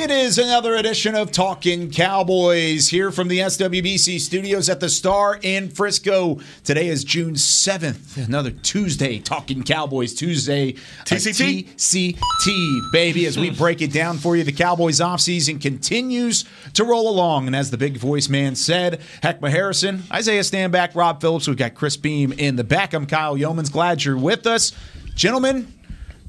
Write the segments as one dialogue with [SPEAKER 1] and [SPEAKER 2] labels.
[SPEAKER 1] It is another edition of Talking Cowboys here from the SWBC studios at the Star in Frisco. Today is June 7th, another Tuesday, Talking Cowboys Tuesday.
[SPEAKER 2] TCT?
[SPEAKER 1] TCT, baby, as we break it down for you. The Cowboys offseason continues to roll along. And as the big voice man said, Heckma Harrison, Isaiah Stanback, Rob Phillips, we've got Chris Beam in the back. I'm Kyle Youmans. Glad you're with us. Gentlemen,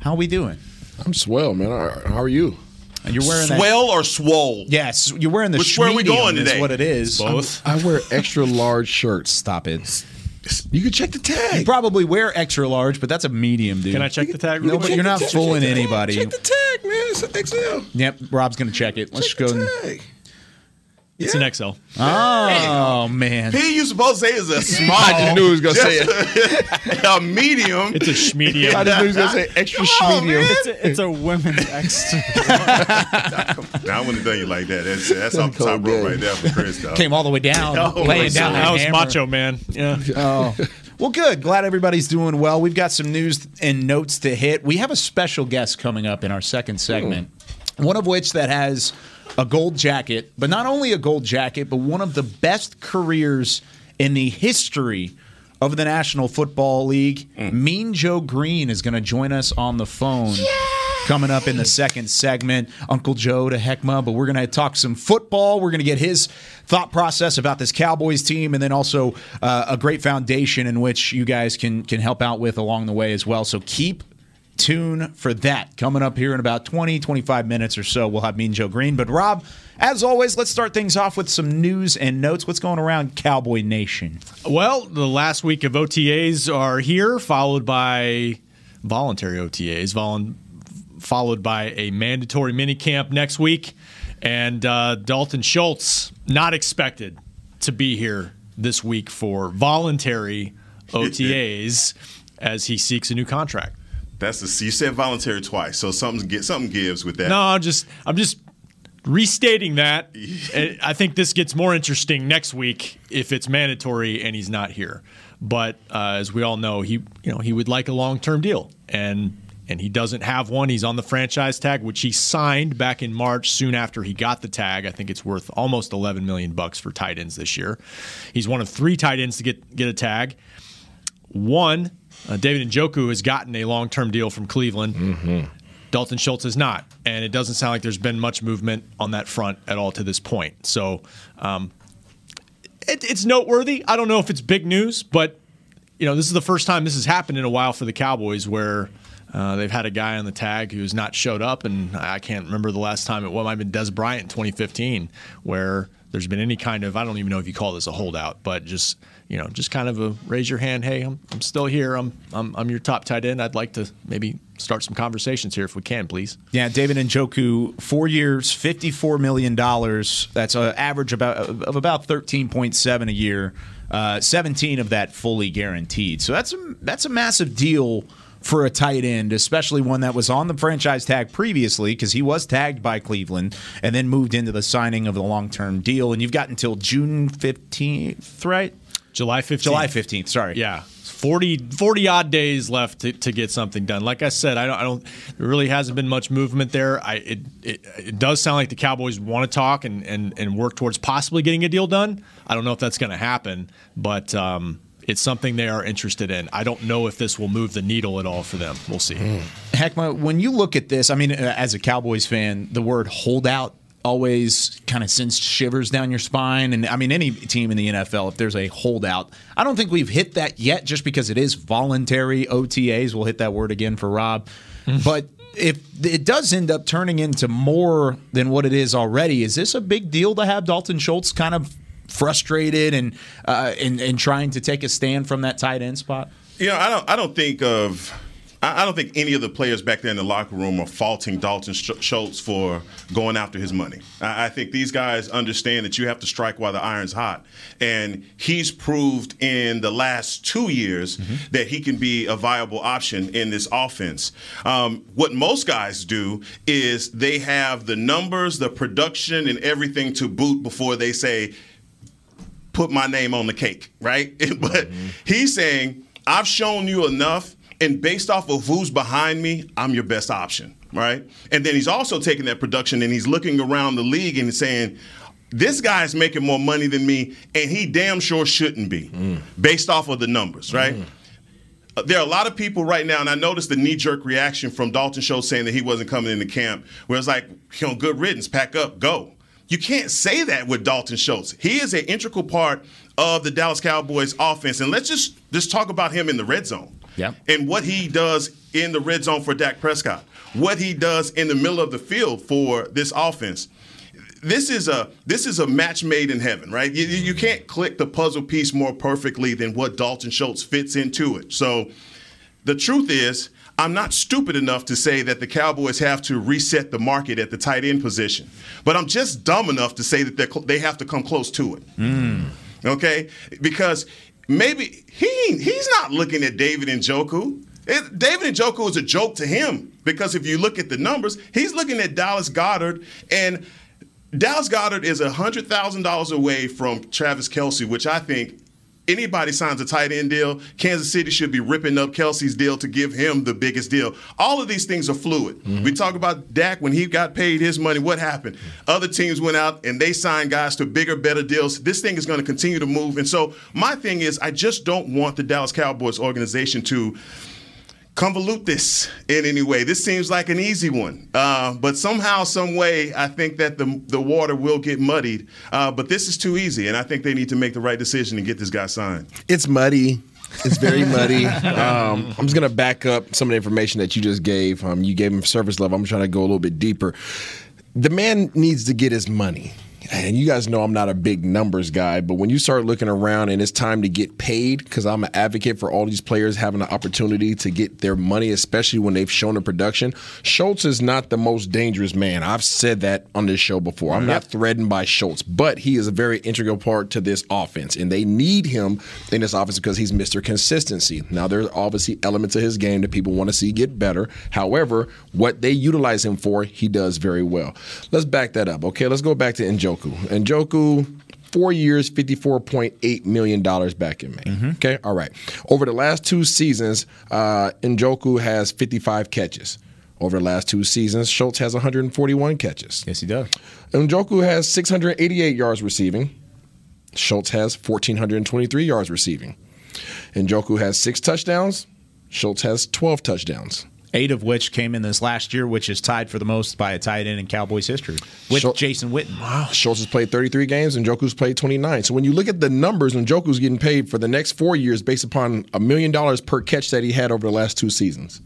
[SPEAKER 1] how we doing?
[SPEAKER 2] I'm swell, man. How are you?
[SPEAKER 1] And you're wearing that-
[SPEAKER 3] or swole?
[SPEAKER 1] Yes, you're wearing the
[SPEAKER 3] Which way are we
[SPEAKER 1] schmedium
[SPEAKER 3] going
[SPEAKER 1] is
[SPEAKER 3] today?
[SPEAKER 1] what it is.
[SPEAKER 3] Both.
[SPEAKER 2] I wear extra large shirts.
[SPEAKER 1] Stop it.
[SPEAKER 2] You can check the tag.
[SPEAKER 1] You probably wear extra large, but that's a medium, dude.
[SPEAKER 4] Can I check the tag?
[SPEAKER 1] No, but
[SPEAKER 4] quick?
[SPEAKER 1] you're not fooling anybody.
[SPEAKER 2] Check the tag, man. It's an XL.
[SPEAKER 1] Yep, Rob's gonna check it. Let's
[SPEAKER 2] Check
[SPEAKER 1] go.
[SPEAKER 2] The
[SPEAKER 1] and-
[SPEAKER 2] tag.
[SPEAKER 4] It's an XL.
[SPEAKER 1] Oh man,
[SPEAKER 3] P, you supposed to say is a small.
[SPEAKER 2] I just knew he was gonna say it.
[SPEAKER 3] a medium.
[SPEAKER 4] It's a schmedium.
[SPEAKER 2] I just knew he was gonna say extra medium.
[SPEAKER 4] It's a, it's a women's extra.
[SPEAKER 3] Now, I wouldn't have done you like that. That's, that's off the top rope right there for Chris, though.
[SPEAKER 1] came all the way down,
[SPEAKER 3] Oh,
[SPEAKER 1] laying
[SPEAKER 3] my
[SPEAKER 1] down
[SPEAKER 3] God.
[SPEAKER 1] that
[SPEAKER 4] That was
[SPEAKER 1] hammer.
[SPEAKER 4] Macho Man. Yeah.
[SPEAKER 1] Oh. Well, good. Glad everybody's doing well. We've got some news and notes to hit. We have a special guest coming up in our second segment, hmm. one of which that has a gold jacket, but not only a gold jacket, but one of the best careers in the history of the National Football League. Mean Joe Greene is going to join us on the phone. Coming up in the second segment, Uncle Joe to Heckma, but we're going to talk some football. We're going to get his thought process about this Cowboys team, and then also uh, a great foundation in which you guys can can help out with along the way as well. So keep tune for that coming up here in about 20 25 minutes or so we'll have mean joe greene but rob as always let's start things off with some news and notes what's going around cowboy nation
[SPEAKER 4] Well, the last week of OTAs are here, followed by voluntary OTAs, volun- followed by a mandatory minicamp next week. And uh, Dalton Schultz, not expected to be here this week for voluntary OTAs as he seeks a new contract.
[SPEAKER 3] That's the you said voluntary twice, so something get something gives with that.
[SPEAKER 4] No, I'm just I'm just restating that. I think this gets more interesting next week if it's mandatory and he's not here. But uh, as we all know, he you know he would like a long term deal, and and he doesn't have one. He's on the franchise tag, which he signed back in March, soon after he got the tag. I think it's worth almost 11 million bucks for tight ends this year. He's one of three tight ends to get get a tag. One, uh, David Njoku has gotten a long term deal from Cleveland. Dalton Schultz has not, and it doesn't sound like there's been much movement on that front at all to this point. So, um, it, it's noteworthy. I don't know if it's big news, but you know, this is the first time this has happened in a while for the Cowboys, where uh, they've had a guy on the tag who's not showed up, and I can't remember the last time it well, might have been Dez Bryant in 2015, where there's been any kind of I don't even know if you call this a holdout, but just you know, just kind of a raise your hand. Hey, I'm, I'm still here. I'm, I'm I'm your top tight end. I'd like to maybe start some conversations here if we can, please.
[SPEAKER 1] yeah david Njoku, four years 54 million dollars that's an average about of about 13.7 a year uh, 17 of that fully guaranteed so that's a that's a massive deal for a tight end, especially one that was on the franchise tag previously, because he was tagged by Cleveland and then moved into the signing of the long term deal. And you've got until June 15th, right?
[SPEAKER 4] July 15th.
[SPEAKER 1] July 15th, sorry.
[SPEAKER 4] Yeah. 40, 40 odd days left to, to get something done. Like I said, I don't, I don't. There really hasn't been much movement there. I it, it, it does sound like the Cowboys want to talk and, and and work towards possibly getting a deal done. I don't know if that's going to happen, but um, it's something they are interested in. I don't know if this will move the needle at all for them. We'll see.
[SPEAKER 1] Heckma, when you look at this, I mean, uh, as a Cowboys fan, the word holdout always kind of sends shivers down your spine. And I mean, any team in the NFL, if there's a holdout, I don't think we've hit that yet just because it is voluntary OTAs. We'll hit that word again for Rob. but if it does end up turning into more than what it is already, is this a big deal to have Dalton Schultz kind of frustrated and, uh, and, and trying to take a stand from that tight end spot?
[SPEAKER 3] You know, I don't. I don't think of I I don't think any of the players back there in the locker room are faulting Dalton Schultz for going after his money. I I think these guys understand that you have to strike while the iron's hot. And he's proved in the last two years that he can be a viable option in this offense. Um, what most guys do is they have the numbers, the production, and everything to boot before they say, put my name on the cake, right? but he's saying, I've shown you enough, and based off of who's behind me, I'm your best option, right? And then he's also taking that production and he's looking around the league and saying, this guy's making more money than me, and he damn sure shouldn't be, based off of the numbers, right? Uh, there are a lot of people right now, and I noticed the knee jerk reaction from Dalton Schultz saying that he wasn't coming into camp, where it's like, you know, good riddance, pack up, go. You can't say that with Dalton Schultz. He is an integral part of the Dallas Cowboys offense. And let's just just talk about him in the red zone.
[SPEAKER 1] Yeah.
[SPEAKER 3] And what he does in the red zone for Dak Prescott. What he does in the middle of the field for this offense. This is a this is a match made in heaven, right? You, you can't click the puzzle piece more perfectly than what Dalton Schultz fits into it. So the truth is, I'm not stupid enough to say that the Cowboys have to reset the market at the tight end position, but I'm just dumb enough to say that cl- they have to come close to it. Mm. Okay, because maybe he he's not looking at David Njoku. It, David Njoku is a joke to him because if you look at the numbers, he's looking at Dallas Goedert and. Dallas Goedert is hundred thousand dollars away from Travis Kelce, which I think anybody signs a tight end deal, Kansas City should be ripping up Kelce's deal to give him the biggest deal. All of these things are fluid. Mm-hmm. We talk about Dak when he got paid his money. What happened? Mm-hmm. Other teams went out and they signed guys to bigger, better deals. This thing is going to continue to move. And so my thing is, I just don't want the Dallas Cowboys organization to convolute this in any way. This seems like an easy one, uh, but somehow, some way, I think that the the water will get muddied. Uh, but this is too easy, and I think they need to make the right decision and get this guy signed.
[SPEAKER 2] It's muddy. It's very muddy. Um, I'm just going to back up some of the information that you just gave. Um, you gave him service level. I'm trying to go a little bit deeper. The man needs to get his money. And you guys know I'm not a big numbers guy, but when you start looking around and it's time to get paid, because I'm an advocate for all these players having an opportunity to get their money, especially when they've shown a production. Schultz is not the most dangerous man. I've said that on this show before. I'm not threatened by Schultz, but he is a very integral part to this offense, and they need him in this offense because he's Mr. Consistency. Now, there's obviously elements of his game that people want to see get better. However, what they utilize him for, he does very well. Let's back that up. Okay, let's go back to Njoku. Njoku, four years, $54.8 million back in May. Okay, all right. Over the last two seasons, uh, Njoku has 55 catches. Over the last two seasons, Schultz has 141 catches.
[SPEAKER 1] Yes, he does.
[SPEAKER 2] Njoku has 688 yards receiving. Schultz has 1,423 yards receiving. Njoku has six touchdowns. Schultz has 12 touchdowns.
[SPEAKER 1] Eight of which came in this last year, which is tied for the most by a tight end in Cowboys history with
[SPEAKER 2] Schul-
[SPEAKER 1] Jason Witten.
[SPEAKER 2] Schultz has played 33 games and Njoku's played 29. So when you look at the numbers, Njoku's getting paid for the next four years based upon a million dollars per catch that he had over the last two seasons.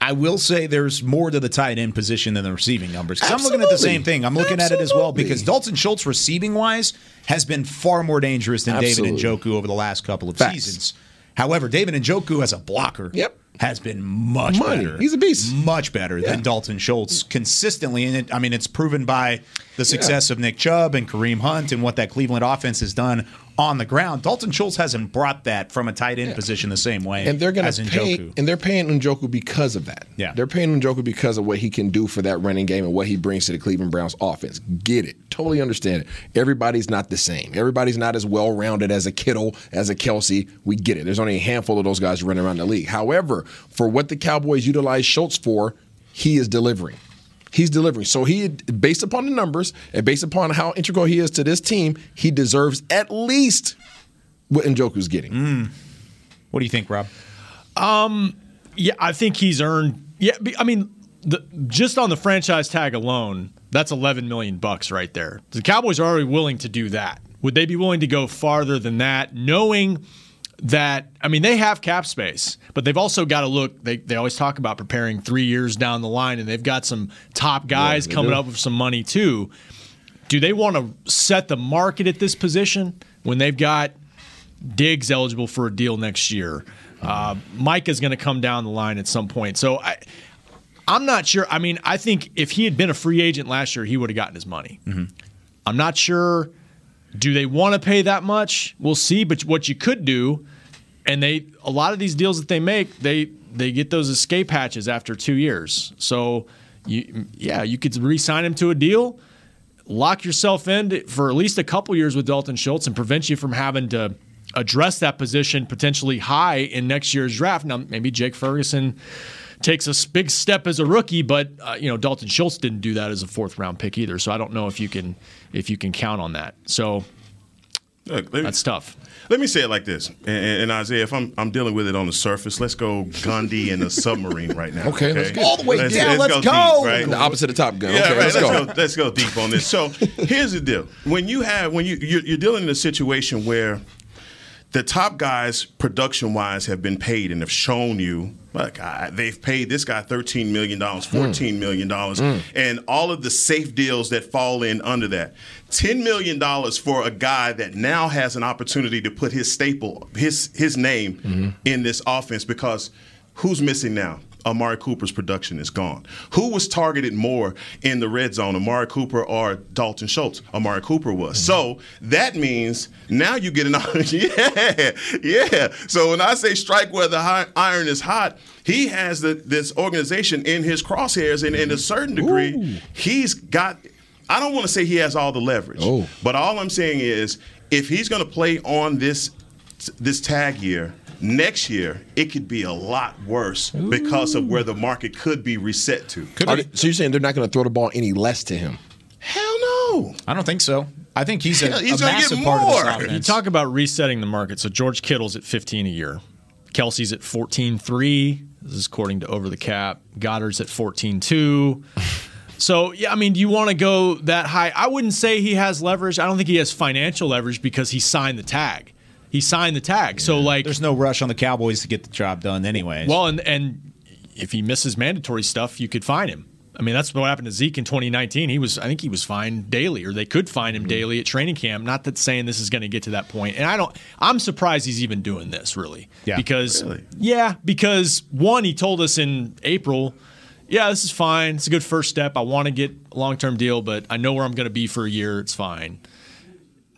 [SPEAKER 1] I will say there's more to the tight end position than the receiving numbers. I'm looking at the same thing. I'm looking at it as well because Dalton Schultz, receiving wise, has been far more dangerous than
[SPEAKER 2] Absolutely.
[SPEAKER 1] David Njoku over the last couple of
[SPEAKER 2] Facts.
[SPEAKER 1] seasons. However, David Njoku as a blocker
[SPEAKER 2] Yep.
[SPEAKER 1] has been much
[SPEAKER 2] Money.
[SPEAKER 1] better.
[SPEAKER 2] He's a beast.
[SPEAKER 1] Much better
[SPEAKER 2] Yeah.
[SPEAKER 1] than Dalton Schultz consistently. And it, I mean, it's proven by the success of Nick Chubb and Kareem Hunt and what that Cleveland offense has done on the ground. Dalton Schultz hasn't brought that from a tight end position the same way
[SPEAKER 2] And they're going to pay,
[SPEAKER 1] Njoku.
[SPEAKER 2] and they're paying Njoku because of that.
[SPEAKER 1] Yeah.
[SPEAKER 2] they're paying Njoku because of what he can do for that running game and what he brings to the Cleveland Browns offense. Get it, totally understand it. Everybody's not the same. Everybody's not as well rounded as a Kittle, as a Kelce. We get it. There's only a handful of those guys running around the league. However, for what the Cowboys utilize Schultz for, he is delivering. He's delivering. So he, based upon the numbers and based upon how integral he is to this team, he deserves at least what Njoku's getting.
[SPEAKER 1] What do you think, Rob?
[SPEAKER 4] Um, yeah, I think he's earned. Yeah, I mean, the, just on the franchise tag alone, that's 11 million bucks right there. The Cowboys are already willing to do that. Would they be willing to go farther than that, knowing that? I mean, they have cap space, but they've also got to look. They they always talk about preparing three years down the line, and they've got some top guys
[SPEAKER 2] they
[SPEAKER 4] coming
[SPEAKER 2] do.
[SPEAKER 4] up with some money too. Do they want to set the market at this position when they've got Diggs eligible for a deal next year. Uh, Mike is going to come down the line at some point. So I, I'm not sure. I mean, I think if he had been a free agent last year, he would have gotten his money. I'm not sure. Do they want to pay that much? We'll see. But what you could do, and they a lot of these deals that they make, they they get those escape hatches after two years. So you yeah, you could re-sign him to a deal, lock yourself in for at least a couple years with Dalton Schultz, and prevent you from having to address that position potentially high in next year's draft. Now maybe Jake Ferguson takes a big step as a rookie, but uh, you know Dalton Schultz didn't do that as a fourth round pick either. So I don't know if you can if you can count on that. So
[SPEAKER 3] Look, me,
[SPEAKER 4] that's tough.
[SPEAKER 3] let me say it like this, and, and Isaiah, if I'm I'm dealing with it on the surface, let's go Gundy in a submarine right now.
[SPEAKER 2] Okay, let's go.
[SPEAKER 1] All the way down, let's go.
[SPEAKER 3] deep, right?
[SPEAKER 2] The opposite of Top Gun.
[SPEAKER 3] Yeah,
[SPEAKER 2] okay,
[SPEAKER 3] right.
[SPEAKER 2] let's,
[SPEAKER 3] Let's,
[SPEAKER 2] go.
[SPEAKER 3] go. Let's go deep on this. So here's the deal: when you have when you you're, you're dealing in a situation where the top guys, production wise, have been paid and have shown you. Look, I, they've paid this guy thirteen million dollars, hmm. fourteen million dollars, hmm. and all of the safe deals that fall in under that. Ten million dollars for a guy that now has an opportunity to put his staple, his his name mm-hmm. in this offense because who's missing now? Amari Cooper's production is gone. Who was targeted more in the red zone, Amari Cooper or Dalton Schultz? Amari Cooper was. So that means now you get an yeah, yeah. So when I say strike where the iron is hot, he has the, this organization in his crosshairs, and in a certain degree, he's got. I don't want to say he has all the leverage,
[SPEAKER 2] Oh.
[SPEAKER 3] but all I'm saying is if he's going to play on this this tag year. Next year, it could be a lot worse because of where the market could be reset to.
[SPEAKER 2] Are they- so you're saying they're not going to throw the ball any less to him?
[SPEAKER 3] Hell no.
[SPEAKER 1] I don't think so. I think he's a,
[SPEAKER 3] Hell, he's
[SPEAKER 1] a
[SPEAKER 3] gonna
[SPEAKER 1] massive
[SPEAKER 3] get
[SPEAKER 1] part of this
[SPEAKER 3] more.
[SPEAKER 1] offense.
[SPEAKER 4] You talk about resetting the market. So George Kittle's at 15 a year. Kelce's at 14.3. This is according to Over the Cap. Goedert's at 14.2. So, yeah, I mean, do you want to go that high? I wouldn't say he has leverage. I don't think he has financial leverage because he signed the tag. He signed the tag. So, like,
[SPEAKER 1] There's no rush on the Cowboys to get the job done, anyway.
[SPEAKER 4] well, and and if he misses mandatory stuff, you could fine him. I mean, that's what happened to Zeke in 2019. He was, I think, he was fined daily, or they could fine him mm-hmm. daily at training camp. Not that saying this is going to get to that point. point, and I don't. I'm surprised he's even doing this, really.
[SPEAKER 1] Yeah.
[SPEAKER 4] Because
[SPEAKER 3] Really?
[SPEAKER 4] yeah, because one, he told us in April, yeah, this is fine. It's a good first step. I want to get a long term deal, but I know where I'm going to be for a year. It's fine.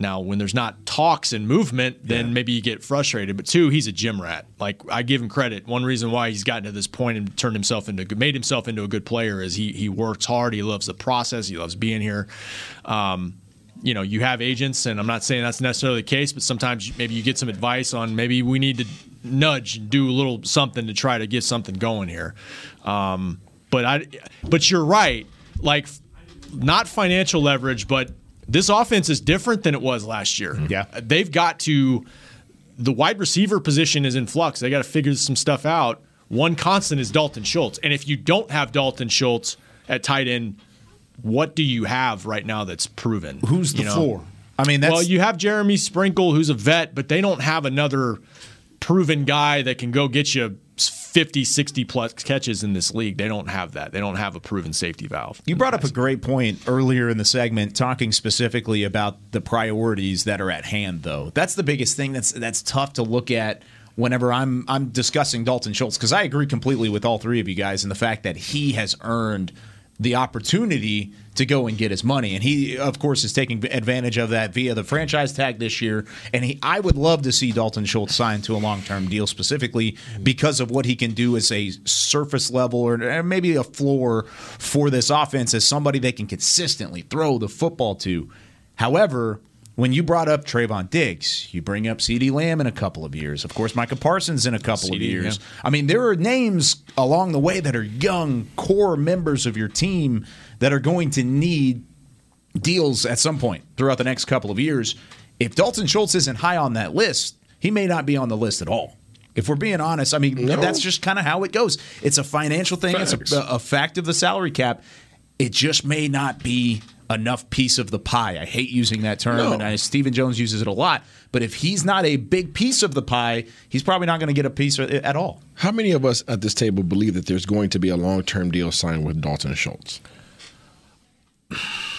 [SPEAKER 4] Now, when there's not talks and movement, then maybe you get frustrated. But two, he's a gym rat. Like I give him credit. One reason why he's gotten to this point and turned himself into made himself into a good player is he he works hard. He loves the process. He loves being here. Um, you know, you have agents, and I'm not saying that's necessarily the case, but sometimes maybe you get some advice on maybe we need to nudge and do a little something to try to get something going here. Um, but I, but you're right. Like, not financial leverage, but this offense is different than it was last year. Mm-hmm.
[SPEAKER 1] Yeah.
[SPEAKER 4] they've got to. The wide receiver position is in flux. They got to figure some stuff out. One constant is Dalton Schultz, and if you don't have Dalton Schultz at tight end, what do you have right now that's proven?
[SPEAKER 1] Who's the
[SPEAKER 4] You know?
[SPEAKER 1] floor? I mean, that's
[SPEAKER 4] well, you have Jeremy Sprinkle, who's a vet, but they don't have another proven guy that can go get you 50, 60 plus catches in this league. They don't have that. They don't have a proven safety valve.
[SPEAKER 1] You brought up a great point earlier in the segment, talking specifically about the priorities that are at hand. Though that's the biggest thing that's that's tough to look at whenever I'm I'm discussing Dalton Schultz because I agree completely with all three of you guys in the fact that he has earned the opportunity to go and get his money, and he of course is taking advantage of that via the franchise tag this year. And he, I would love to see Dalton Schultz sign to a long term deal specifically because of what he can do as a surface level or maybe a floor for this offense as somebody they can consistently throw the football to. However, when you brought up Trevon Diggs, you bring up CeeDee Lamb in a couple of years. Of course, Micah Parsons in a couple of years.
[SPEAKER 4] yeah.
[SPEAKER 1] I mean, there are names along the way that are young core members of your team that are going to need deals at some point throughout the next couple of years. If Dalton Schultz isn't high on that list, he may not be on the list at all. If we're being honest, I mean, that's just kind of how it goes. It's a financial thing,
[SPEAKER 2] Facts.
[SPEAKER 1] it's a, a fact of the salary cap. It just may not be enough piece of the pie. I hate using that term,
[SPEAKER 2] No.
[SPEAKER 1] and I, Stephen Jones uses it a lot. But if he's not a big piece of the pie, he's probably not going to get a piece of it at all.
[SPEAKER 2] How many of us at this table believe that there's going to be a long term deal signed with Dalton Schultz?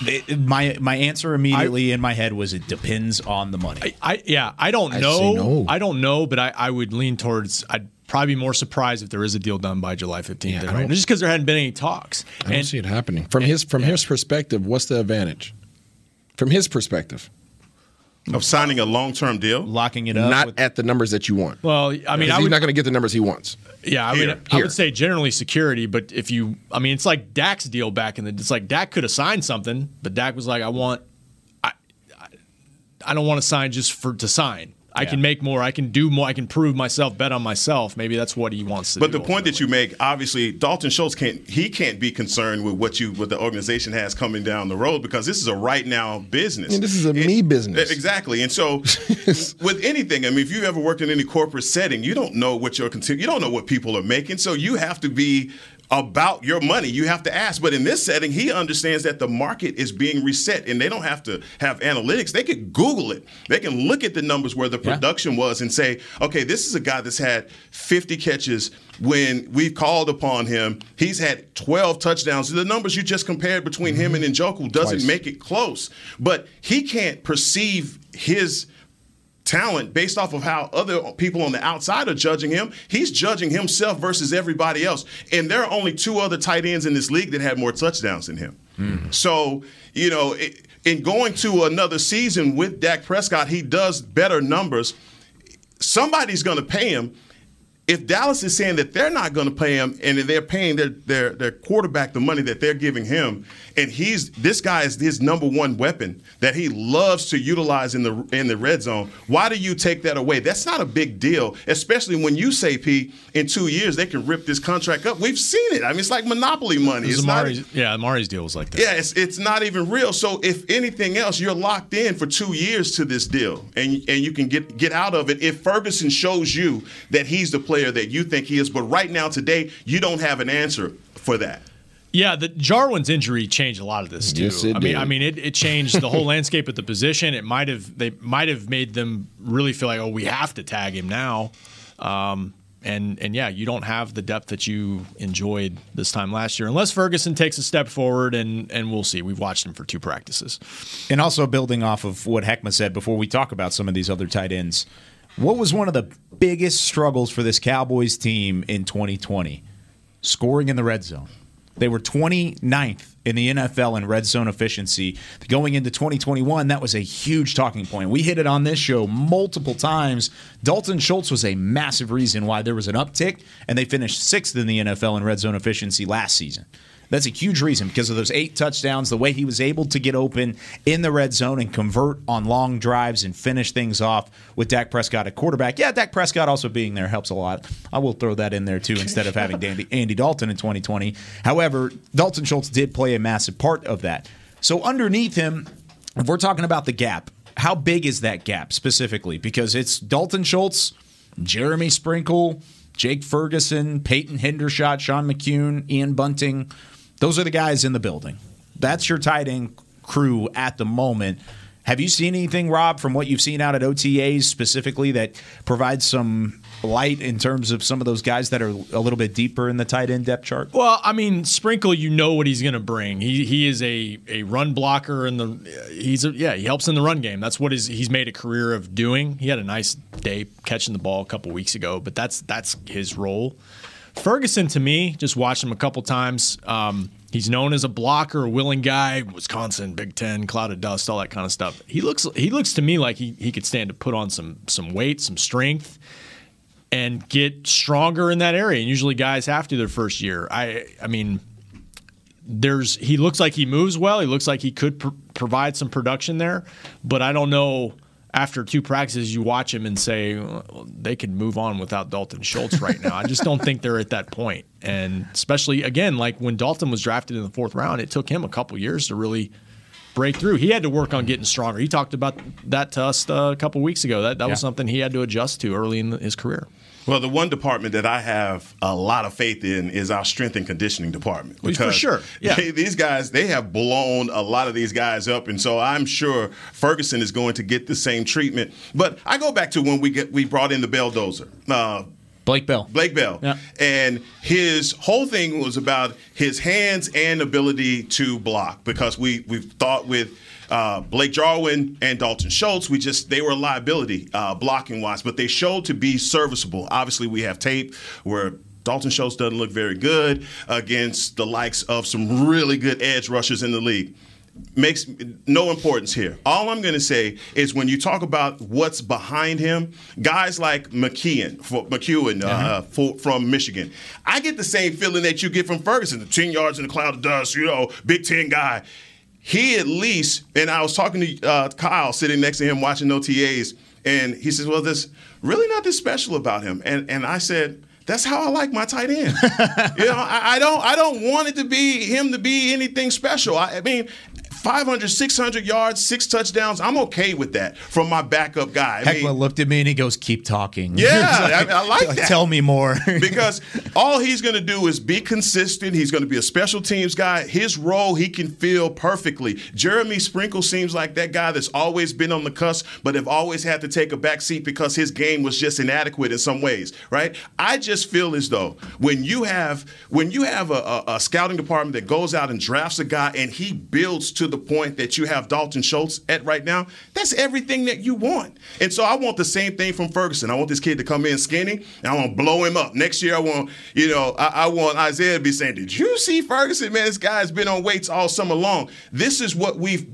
[SPEAKER 1] It- my my answer immediately in my head was it depends on the money.
[SPEAKER 4] I yeah, I don't
[SPEAKER 2] I
[SPEAKER 4] know.
[SPEAKER 2] no.
[SPEAKER 4] I don't know, but I, I would lean towards. I'd probably be more surprised if there is a deal done by July fifteenth.
[SPEAKER 2] Yeah, I don't-
[SPEAKER 4] just because there hadn't been any talks.
[SPEAKER 2] I don't see it happening. From his from his perspective, what's the advantage? From his perspective,
[SPEAKER 3] Of signing a long term deal.
[SPEAKER 1] Locking it up.
[SPEAKER 2] not
[SPEAKER 1] with-
[SPEAKER 2] at the numbers that you want.
[SPEAKER 4] well, I mean, I
[SPEAKER 2] he's not going to get the numbers he wants.
[SPEAKER 4] yeah, I
[SPEAKER 3] Here.
[SPEAKER 4] would, I would say generally security, but if you, I mean, it's like Dak's deal back in the. It's like Dak could have signed something, but Dak was like, I want, I, I, I don't want to sign just for to sign. I
[SPEAKER 1] Yeah.
[SPEAKER 4] can make more. I can do more. I can prove myself. Bet on myself. Maybe that's what he wants to do.
[SPEAKER 3] But
[SPEAKER 4] do.
[SPEAKER 3] the point that you make, obviously, Dalton Schultz can't he can't be concerned with what you what the organization has coming down the road because this is a right now business.
[SPEAKER 2] Yeah, this is a me business.
[SPEAKER 3] Exactly. And so with anything, I mean, if you've ever worked in any corporate setting, you don't know what your conti- you don't know what people are making. So you have to be about your money. You have to ask. But in this setting, he understands that the market is being reset and they don't have to have analytics. They could Google it. They can look at the numbers where the production was and say, okay, this is a guy that's had 50 catches when we've called upon him. He's had 12 touchdowns. The numbers you just compared between him mm-hmm. and Njoku doesn't
[SPEAKER 2] Twice.
[SPEAKER 3] make it close. But he can't perceive his talent based off of how other people on the outside are judging him. He's judging himself versus everybody else. And there are only two other tight ends in this league that had more touchdowns than him. Hmm. So, you know, in going to another season with Dak Prescott, he does better numbers. Somebody's going to pay him. If Dallas is saying that they're not going to pay him and they're paying their, their their quarterback the money that they're giving him, and he's this guy is his number one weapon that he loves to utilize in the in the red zone. Why do you take that away? That's not a big deal, especially when you say P in two years they can rip this contract up. We've seen it. I mean, it's like monopoly money. It's not,
[SPEAKER 4] yeah, Amari's deal was like that.
[SPEAKER 3] yeah, it's, it's not even real. So if anything else, you're locked in for two years to this deal, and and you can get get out of it if Ferguson shows you that he's the player that you think he is. But right now, today, you don't have an answer for that.
[SPEAKER 4] Yeah, the Jarwin's injury changed a lot of this too.
[SPEAKER 2] Yes, it
[SPEAKER 4] I mean,
[SPEAKER 2] did.
[SPEAKER 4] I mean, it, it changed the whole landscape of the position. It might have they might have made them really feel like, oh, we have to tag him now. Um, and and yeah, you don't have the depth that you enjoyed this time last year, unless Ferguson takes a step forward, and and we'll see. We've watched him for two practices.
[SPEAKER 1] And also building off of what Heckma said before we talk about some of these other tight ends, what was one of the biggest struggles for this Cowboys team in 2020? Scoring in the red zone. They were 29th in the NFL in red zone efficiency. Going into 2021, that was a huge talking point. We hit it on this show multiple times. Dalton Schultz was a massive reason why there was an uptick, and they finished sixth in the NFL in red zone efficiency last season. That's a huge reason because of those eight touchdowns, the way he was able to get open in the red zone and convert on long drives and finish things off with Dak Prescott at quarterback. Yeah, Dak Prescott also being there helps a lot. I will throw that in there too instead of having Dandy, Andy Dalton in 2020. However, Dalton Schultz did play a massive part of that. So underneath him, if we're talking about the gap, how big is that gap specifically? Because it's Dalton Schultz, Jeremy Sprinkle, Jake Ferguson, Peyton Hendershot, Sean McKeon, Ian Bunting. Those are the guys in the building. That's your tight end crew at the moment. Have you seen anything, Rob, from what you've seen out at OTAs specifically that provides some light in terms of some of those guys that are a little bit deeper in the tight end depth chart?
[SPEAKER 4] Well, I mean, Sprinkle, you know what he's going to bring. He he is a, a run blocker and the he's a, yeah he helps in the run game. That's what he's made a career of doing. He had a nice day catching the ball a couple weeks ago, but that's that's his role. Ferguson, to me, just watched him a couple times. Um, he's known as a blocker, a willing guy. Wisconsin, Big Ten, cloud of dust, all that kind of stuff. He looks he looks to me like he, he could stand to put on some some weight, some strength and get stronger in that area. And usually guys have to their first year. I I mean there's he looks like he moves well. He looks like he could pr- provide some production there, but I don't know after two practices you watch him and say well, they could move on without Dalton Schultz right now. I just don't think they're at that point. And especially again like when Dalton was drafted in the 4th round, it took him a couple years to really break through. He had to work on getting stronger. He talked about that to us uh, a couple weeks ago. That that was something he had to adjust to early in his career.
[SPEAKER 3] Well, the one department that I have a lot of faith in is our strength and conditioning department.
[SPEAKER 4] For sure, yeah.
[SPEAKER 3] these guys they have blown a lot of these guys up, and so I'm sure Ferguson is going to get the same treatment. But I go back to when we get we brought in the Belldozer. Uh,
[SPEAKER 1] Blake Bell.
[SPEAKER 3] Blake Bell.
[SPEAKER 1] Yeah.
[SPEAKER 3] And his whole thing was about his hands and ability to block because we we've thought with uh, Blake Jarwin and Dalton Schultz, we just they were a liability uh, blocking wise, but they showed to be serviceable. Obviously, we have tape where Dalton Schultz doesn't look very good against the likes of some really good edge rushers in the league makes no importance here. All I'm going to say is when you talk about what's behind him, guys like McKeon, for, McEwen uh, for, from Michigan, I get the same feeling that you get from Ferguson, the 10 yards in the cloud of dust, you know, Big Ten guy. He at least, and I was talking to uh, Kyle sitting next to him watching OTAs, and he says, "Well, there's really nothing special about him." And and I said. That's how I like my tight end. you know, I, I, don't I don't want it to be him to be anything special. I, I mean, 500, 600 yards, six touchdowns. I'm okay with that from my backup guy. I
[SPEAKER 1] Heckma
[SPEAKER 3] mean,
[SPEAKER 1] looked at me and he goes, "Keep talking."
[SPEAKER 3] Yeah, I, I like that.
[SPEAKER 1] Tell me more.
[SPEAKER 3] because all he's going to do is be consistent. He's going to be a special teams guy. His role he can fill perfectly. Jeremy Sprinkle seems like that guy that's always been on the cusp, but have always had to take a back seat because his game was just inadequate in some ways. Right? I just feel as though when you have when you have a, a, a scouting department that goes out and drafts a guy and he builds to the point that you have Dalton Schultz at right now, that's everything that you want. And so I want the same thing from Ferguson. I want this kid to come in skinny, and I want to blow him up. Next year, I want, you know, I, I want Isaiah to be saying, Did you see Ferguson? Man, this guy's been on weights all summer long. This is what we've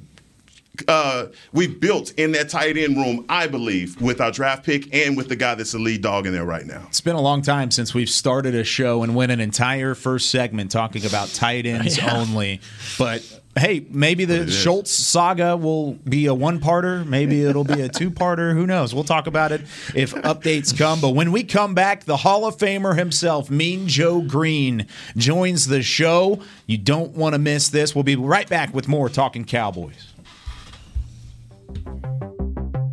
[SPEAKER 3] uh, we've built in that tight end room, I believe, with our draft pick and with the guy that's the lead dog in there right now.
[SPEAKER 1] It's been a long time since we've started a show and went an entire first segment talking about tight ends only. But hey, maybe the. Schultz saga will be a one parter. Maybe it'll be a two parter. Who knows? We'll talk about it if updates come. But when we come back, the Hall of Famer himself, Mean Joe Greene, joins the show. You don't want to miss this. We'll be right back with more Talking Cowboys.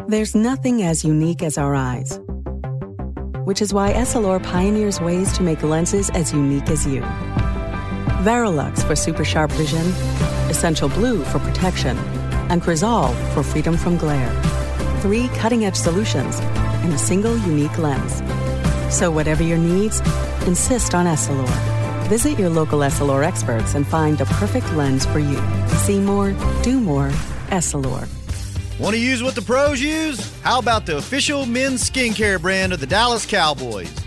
[SPEAKER 5] There's nothing as unique as our eyes, which is why Essilor pioneers ways to make lenses as unique as you. Varilux for super sharp vision, Essential Blue for protection, and Crizal for freedom from glare. Three cutting edge solutions in a single unique lens. So, whatever your needs, insist on Essilor. Visit your local Essilor experts and find the perfect lens for you. See more, do more, Essilor.
[SPEAKER 6] Want to use what the pros use? How about the official men's skincare brand of the Dallas Cowboys?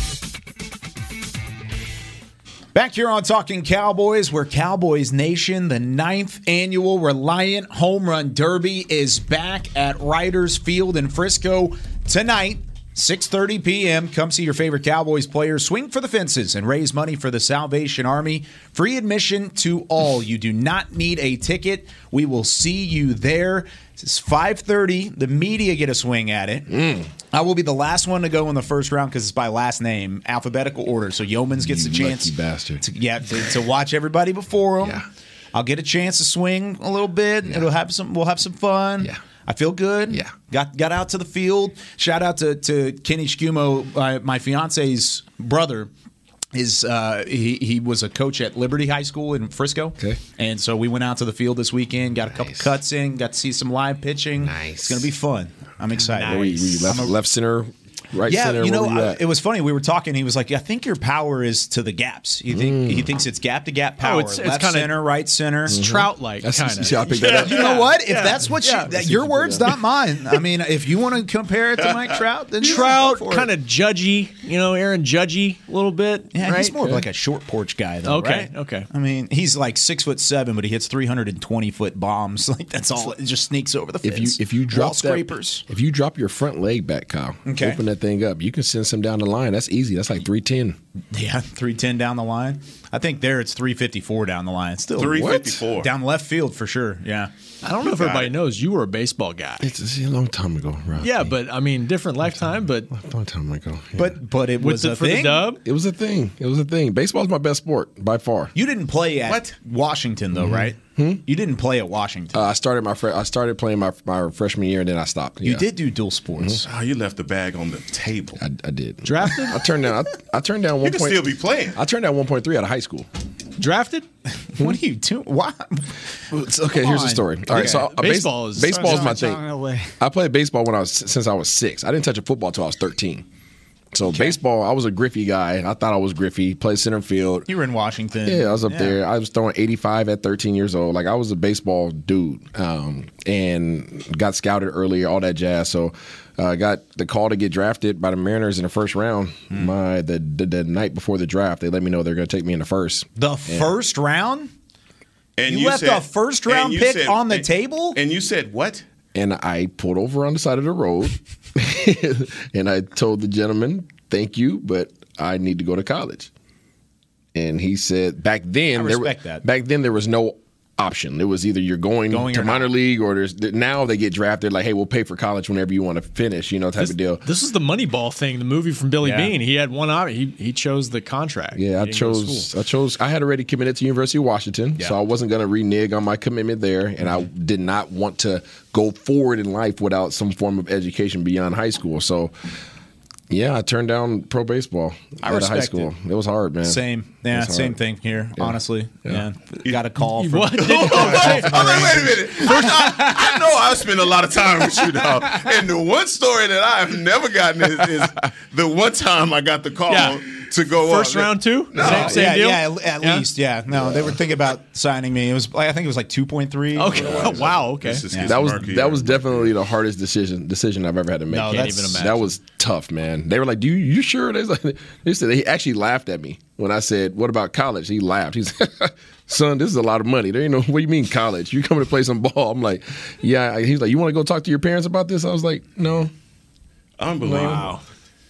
[SPEAKER 1] Back here on Talking Cowboys, where Cowboys Nation, the ninth annual Reliant Home Run Derby, is back at Riders Field in Frisco tonight. 6:30 p.m. Come see your favorite Cowboys players swing for the fences and raise money for the Salvation Army. Free admission to all. You do not need a ticket. We will see you there. It's 5:30. The media get a swing at it. I will be the last one to go in the first round because it's by last name, alphabetical order. So Youmans gets
[SPEAKER 2] You
[SPEAKER 1] a chance,
[SPEAKER 2] lucky bastard.
[SPEAKER 1] To, yeah, to, to watch everybody before him.
[SPEAKER 2] Yeah.
[SPEAKER 1] I'll get a chance to swing a little bit. It'll have some. We'll have some fun.
[SPEAKER 2] Yeah.
[SPEAKER 1] I feel good.
[SPEAKER 2] Yeah.
[SPEAKER 1] Got got out to the field. Shout out to to Kenny Scumo, uh, my fiance's brother. Is uh, he he was a coach at Liberty High School in Frisco. Okay. And so we went out to the field this weekend, got a couple cuts in, got to see some live pitching. Nice. It's gonna be fun. I'm excited.
[SPEAKER 2] Were you, were you left,
[SPEAKER 1] I'm a-
[SPEAKER 2] left center, right
[SPEAKER 1] yeah,
[SPEAKER 2] center?
[SPEAKER 1] you know,
[SPEAKER 2] you
[SPEAKER 1] I- it was funny. We were talking. He was like, "I think your power is to the gaps. He think he mm. thinks it's gap to gap power.
[SPEAKER 4] Oh, it's- it's
[SPEAKER 1] left
[SPEAKER 4] kinda-
[SPEAKER 1] center, right center.
[SPEAKER 4] It's mm-hmm. Trout-like,
[SPEAKER 2] That's-
[SPEAKER 4] kinda.
[SPEAKER 2] see how I picked that up?
[SPEAKER 1] You know what? If
[SPEAKER 4] Yeah.
[SPEAKER 1] that's what
[SPEAKER 4] Yeah.
[SPEAKER 1] you, that, your words, not mine. I mean, if you want to compare it to Mike Trout, then
[SPEAKER 4] Trout,
[SPEAKER 1] go
[SPEAKER 4] kind of judgy, you know, Aaron Judgy a little bit.
[SPEAKER 1] Yeah,
[SPEAKER 4] right?
[SPEAKER 1] he's more of like a short porch guy, though.
[SPEAKER 4] Okay,
[SPEAKER 1] right?
[SPEAKER 4] okay.
[SPEAKER 1] I mean, he's like six foot seven, but he hits three hundred and twenty foot bombs. Like that's all. It just sneaks over the fence.
[SPEAKER 2] if you if you drop that,
[SPEAKER 1] scrapers,
[SPEAKER 2] if you drop your front leg back, Kyle,
[SPEAKER 1] Okay.
[SPEAKER 2] open that thing up, you can send some down the line. That's easy. That's like three ten.
[SPEAKER 1] yeah, three ten down the line. I think there it's three fifty four down the line. Still
[SPEAKER 3] 354.
[SPEAKER 1] down left field for sure. Yeah,
[SPEAKER 4] I don't know if
[SPEAKER 3] got
[SPEAKER 4] everybody
[SPEAKER 3] it.
[SPEAKER 4] knows you were a baseball guy.
[SPEAKER 2] It's, it's a long time ago, Rob.
[SPEAKER 4] Yeah, but I mean, different lifetime. But
[SPEAKER 2] long time ago. yeah.
[SPEAKER 1] but but it
[SPEAKER 4] with
[SPEAKER 1] was
[SPEAKER 4] the,
[SPEAKER 1] a thing.
[SPEAKER 4] dub,
[SPEAKER 2] it was a thing. It was a thing. Baseball's my best sport by far.
[SPEAKER 1] You didn't play at
[SPEAKER 3] What?
[SPEAKER 1] Washington though, mm-hmm. right? You didn't play at Washington.
[SPEAKER 2] Uh, I started my fre- I started playing my my freshman year and then I stopped.
[SPEAKER 1] You
[SPEAKER 2] Yeah.
[SPEAKER 1] did do dual sports.
[SPEAKER 3] Oh, you left the bag on the table.
[SPEAKER 2] I, I did.
[SPEAKER 4] drafted,
[SPEAKER 2] I turned down. I, I turned down one
[SPEAKER 3] You can
[SPEAKER 2] point.
[SPEAKER 3] still be playing.
[SPEAKER 2] I turned down one point three out of high school.
[SPEAKER 4] drafted.
[SPEAKER 1] What are you doing? Why?
[SPEAKER 2] Okay, here's the story. All right, so
[SPEAKER 1] Okay.
[SPEAKER 2] uh, base-
[SPEAKER 4] Baseball is-
[SPEAKER 2] baseball is my thing. I played baseball when I was since I was six. I didn't touch a football until I was thirteen. So baseball, I was a Griffey guy. I thought I was Griffey. Played center field.
[SPEAKER 1] You were in Washington.
[SPEAKER 2] Yeah, I was up there. I was throwing 85 at 13 years old. Like I was a baseball dude, um, and got scouted earlier, all that jazz. So I uh, got the call to get drafted by the Mariners in the first round.
[SPEAKER 1] Hmm.
[SPEAKER 2] My the, the the night before the draft, they let me know they're going to take me in the first.
[SPEAKER 1] The first round?
[SPEAKER 3] And
[SPEAKER 1] You left a first round
[SPEAKER 3] you
[SPEAKER 1] pick on the table?
[SPEAKER 3] And you said what?
[SPEAKER 2] And I pulled over on the side of the road, and I told the gentleman, "Thank you, but I need to go to college." And he said, "Back then,
[SPEAKER 1] I
[SPEAKER 2] there,
[SPEAKER 1] respect that.
[SPEAKER 2] back then there was no option. It was either you're going,
[SPEAKER 1] Going
[SPEAKER 2] to
[SPEAKER 1] or
[SPEAKER 2] minor
[SPEAKER 1] not.
[SPEAKER 2] league, or there's now they get drafted. Like, hey, we'll pay for college whenever you want to finish. You know, type
[SPEAKER 4] This,
[SPEAKER 2] of deal.
[SPEAKER 4] this is the Moneyball thing, the movie from Billy
[SPEAKER 1] Yeah.
[SPEAKER 4] Beane. He had one option. He he chose the contract.
[SPEAKER 2] Yeah, I
[SPEAKER 4] He didn't go to
[SPEAKER 2] chose. I chose. I had already committed to University of Washington, so I wasn't going to renege on my commitment there, and I mm-hmm. did not want to go forward in life without some form of education beyond high school. So, yeah, I turned down pro baseball
[SPEAKER 1] I
[SPEAKER 2] out of high school.
[SPEAKER 1] it.
[SPEAKER 2] It. was hard, man.
[SPEAKER 1] Same. Yeah, same
[SPEAKER 2] hard.
[SPEAKER 1] thing here,
[SPEAKER 2] Yeah.
[SPEAKER 1] honestly. Yeah.
[SPEAKER 2] Yeah.
[SPEAKER 1] Got a call from
[SPEAKER 4] What?
[SPEAKER 3] I'm like, wait a minute. I, I, I know I spend a lot of time with you, dog. And the one story that I have never gotten is, is the one time I got the call
[SPEAKER 4] Yeah.
[SPEAKER 3] To go
[SPEAKER 4] First
[SPEAKER 3] on.
[SPEAKER 4] round two.
[SPEAKER 3] No.
[SPEAKER 4] Same, same
[SPEAKER 1] yeah,
[SPEAKER 4] deal.
[SPEAKER 1] yeah, at, at
[SPEAKER 4] Yeah?
[SPEAKER 1] least, yeah. No, they were thinking about signing me. It was, I think it was like two point three.
[SPEAKER 4] Okay. wow. Okay.
[SPEAKER 1] Yeah.
[SPEAKER 2] That was that was definitely the hardest decision decision I've ever had to make.
[SPEAKER 1] No,
[SPEAKER 4] Can't
[SPEAKER 1] that's-
[SPEAKER 4] even imagine.
[SPEAKER 2] That was tough, man. They were like, "Do you, you sure?" They, like, they said they actually laughed at me when I said, "What about college?" He laughed. He's, "Son, this is a lot of money. There ain't no. What do you mean college? You coming to play some ball?" I'm like, "Yeah." He's like, "You want to go talk to your parents about this?" I was like, "No."
[SPEAKER 3] Unbelievable.
[SPEAKER 4] Wow.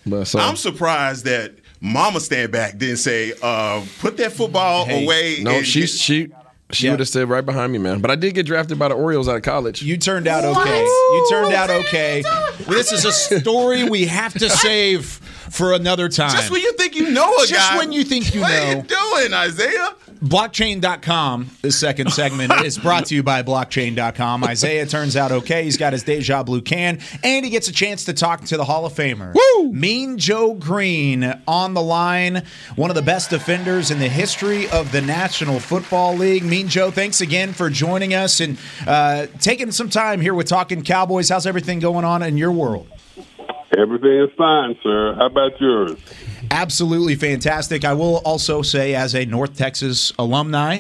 [SPEAKER 2] But so
[SPEAKER 3] I'm surprised that Mama Stanback didn't say, uh, put that football
[SPEAKER 1] Hey,
[SPEAKER 3] away.
[SPEAKER 2] no, she she she
[SPEAKER 1] Yeah.
[SPEAKER 2] would have stood right behind me, man. But I did get drafted by the Orioles out of college.
[SPEAKER 1] You turned out okay. You turned out okay. This is a story we have to save for another time.
[SPEAKER 3] just when you think you know a
[SPEAKER 1] Just
[SPEAKER 3] guy.
[SPEAKER 1] when you think you know.
[SPEAKER 3] what are you doing, Isaiah?
[SPEAKER 1] Blockchain.com, this second segment, is brought to you by Blockchain.com. Isaiah turns out okay. He's got his Deja Blue can, and he gets a chance to talk to the Hall of Famer. Woo! Mean Joe Greene on the line, one of the best defenders in the history of the National Football League. Mean Joe, thanks again for joining us and uh, taking some time here with Talking Cowboys. How's everything going on in your world?
[SPEAKER 7] Everything is fine, sir. How about yours?
[SPEAKER 1] Absolutely fantastic. I will also say, as a North Texas alumni,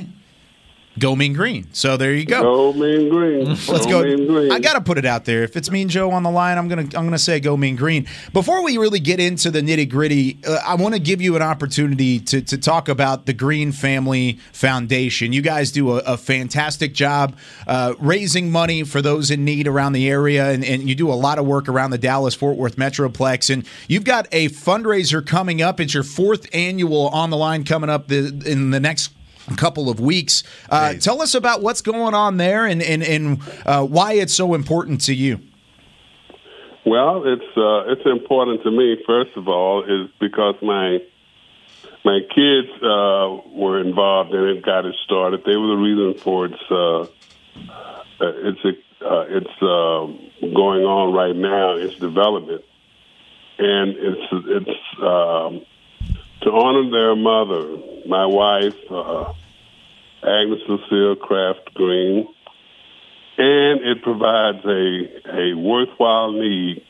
[SPEAKER 1] go Mean Green. So there you go.
[SPEAKER 7] Go Mean Green.
[SPEAKER 1] Let's
[SPEAKER 7] go.
[SPEAKER 1] go.
[SPEAKER 7] Mean Green.
[SPEAKER 1] I got to put it out there. If it's Mean Joe on the line, I'm gonna I'm gonna say go Mean Green. Before we really get into the nitty gritty, uh, I want to give you an opportunity to to talk about the Green Family Foundation. You guys do a, a fantastic job uh, raising money for those in need around the area, and, and you do a lot of work around the Dallas Fort Worth Metroplex. And you've got a fundraiser coming up. It's your fourth annual on the line coming up the, in the next couple of weeks. Uh, tell us about what's going on there and and, and uh, why it's so important to you.
[SPEAKER 7] Well, it's uh, it's important to me. First of all, is because my my kids uh, were involved and it got it started. They were the reason for its uh, uh, its uh, it's uh, going on right now. Its development, and it's it's um, to honor their mother, my wife, uh, Agnes Lucille Craft Greene, and it provides a a worthwhile need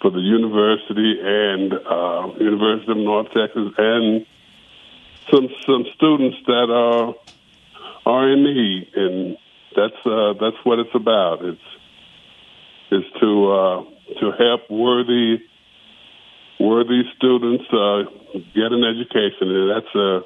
[SPEAKER 7] for the university and uh, University of North Texas and some some students that are are in need, and that's uh, that's what it's about. It's it's to uh, to help worthy worthy students uh, get an education, and that's a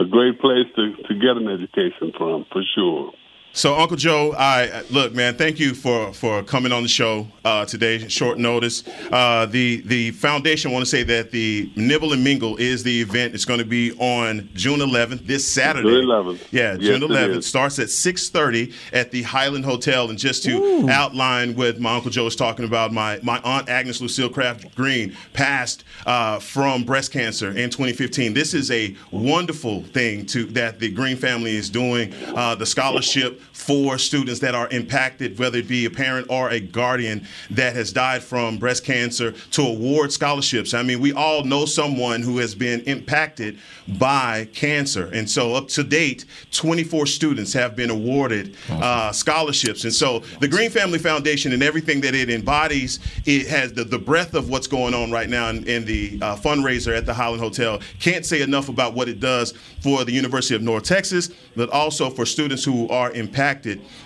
[SPEAKER 7] a great place to, to get an education from, for sure.
[SPEAKER 3] So, Uncle Joe, I look, man. Thank you for for coming on the show uh, today. Short notice. Uh, the the foundation want to say that the Nibble and Mingle is the event. It's going to be on June 11th, this Saturday.
[SPEAKER 7] June 11th.
[SPEAKER 3] Yeah,
[SPEAKER 7] Yes,
[SPEAKER 3] June 11th
[SPEAKER 7] is.
[SPEAKER 3] starts at 6:30 at the Highland Hotel. And just to outline what my Uncle Joe was talking about, my my aunt Agnes Lucille Kraft Greene passed uh, from breast cancer in 2015. This is a wonderful thing to that the Greene family is doing. Uh, the scholarship for students that are impacted, whether it be a parent or a guardian that has died from breast cancer, to award scholarships. I mean, we all know someone who has been impacted by cancer, and so up to date, 24 students have been awarded uh, scholarships. And so the Greene Family Foundation and everything that it embodies, it has the, the breadth of what's going on right now in, in the uh, fundraiser at the Highland Hotel. Can't say enough about what it does for the University of North Texas, but also for students who are impacted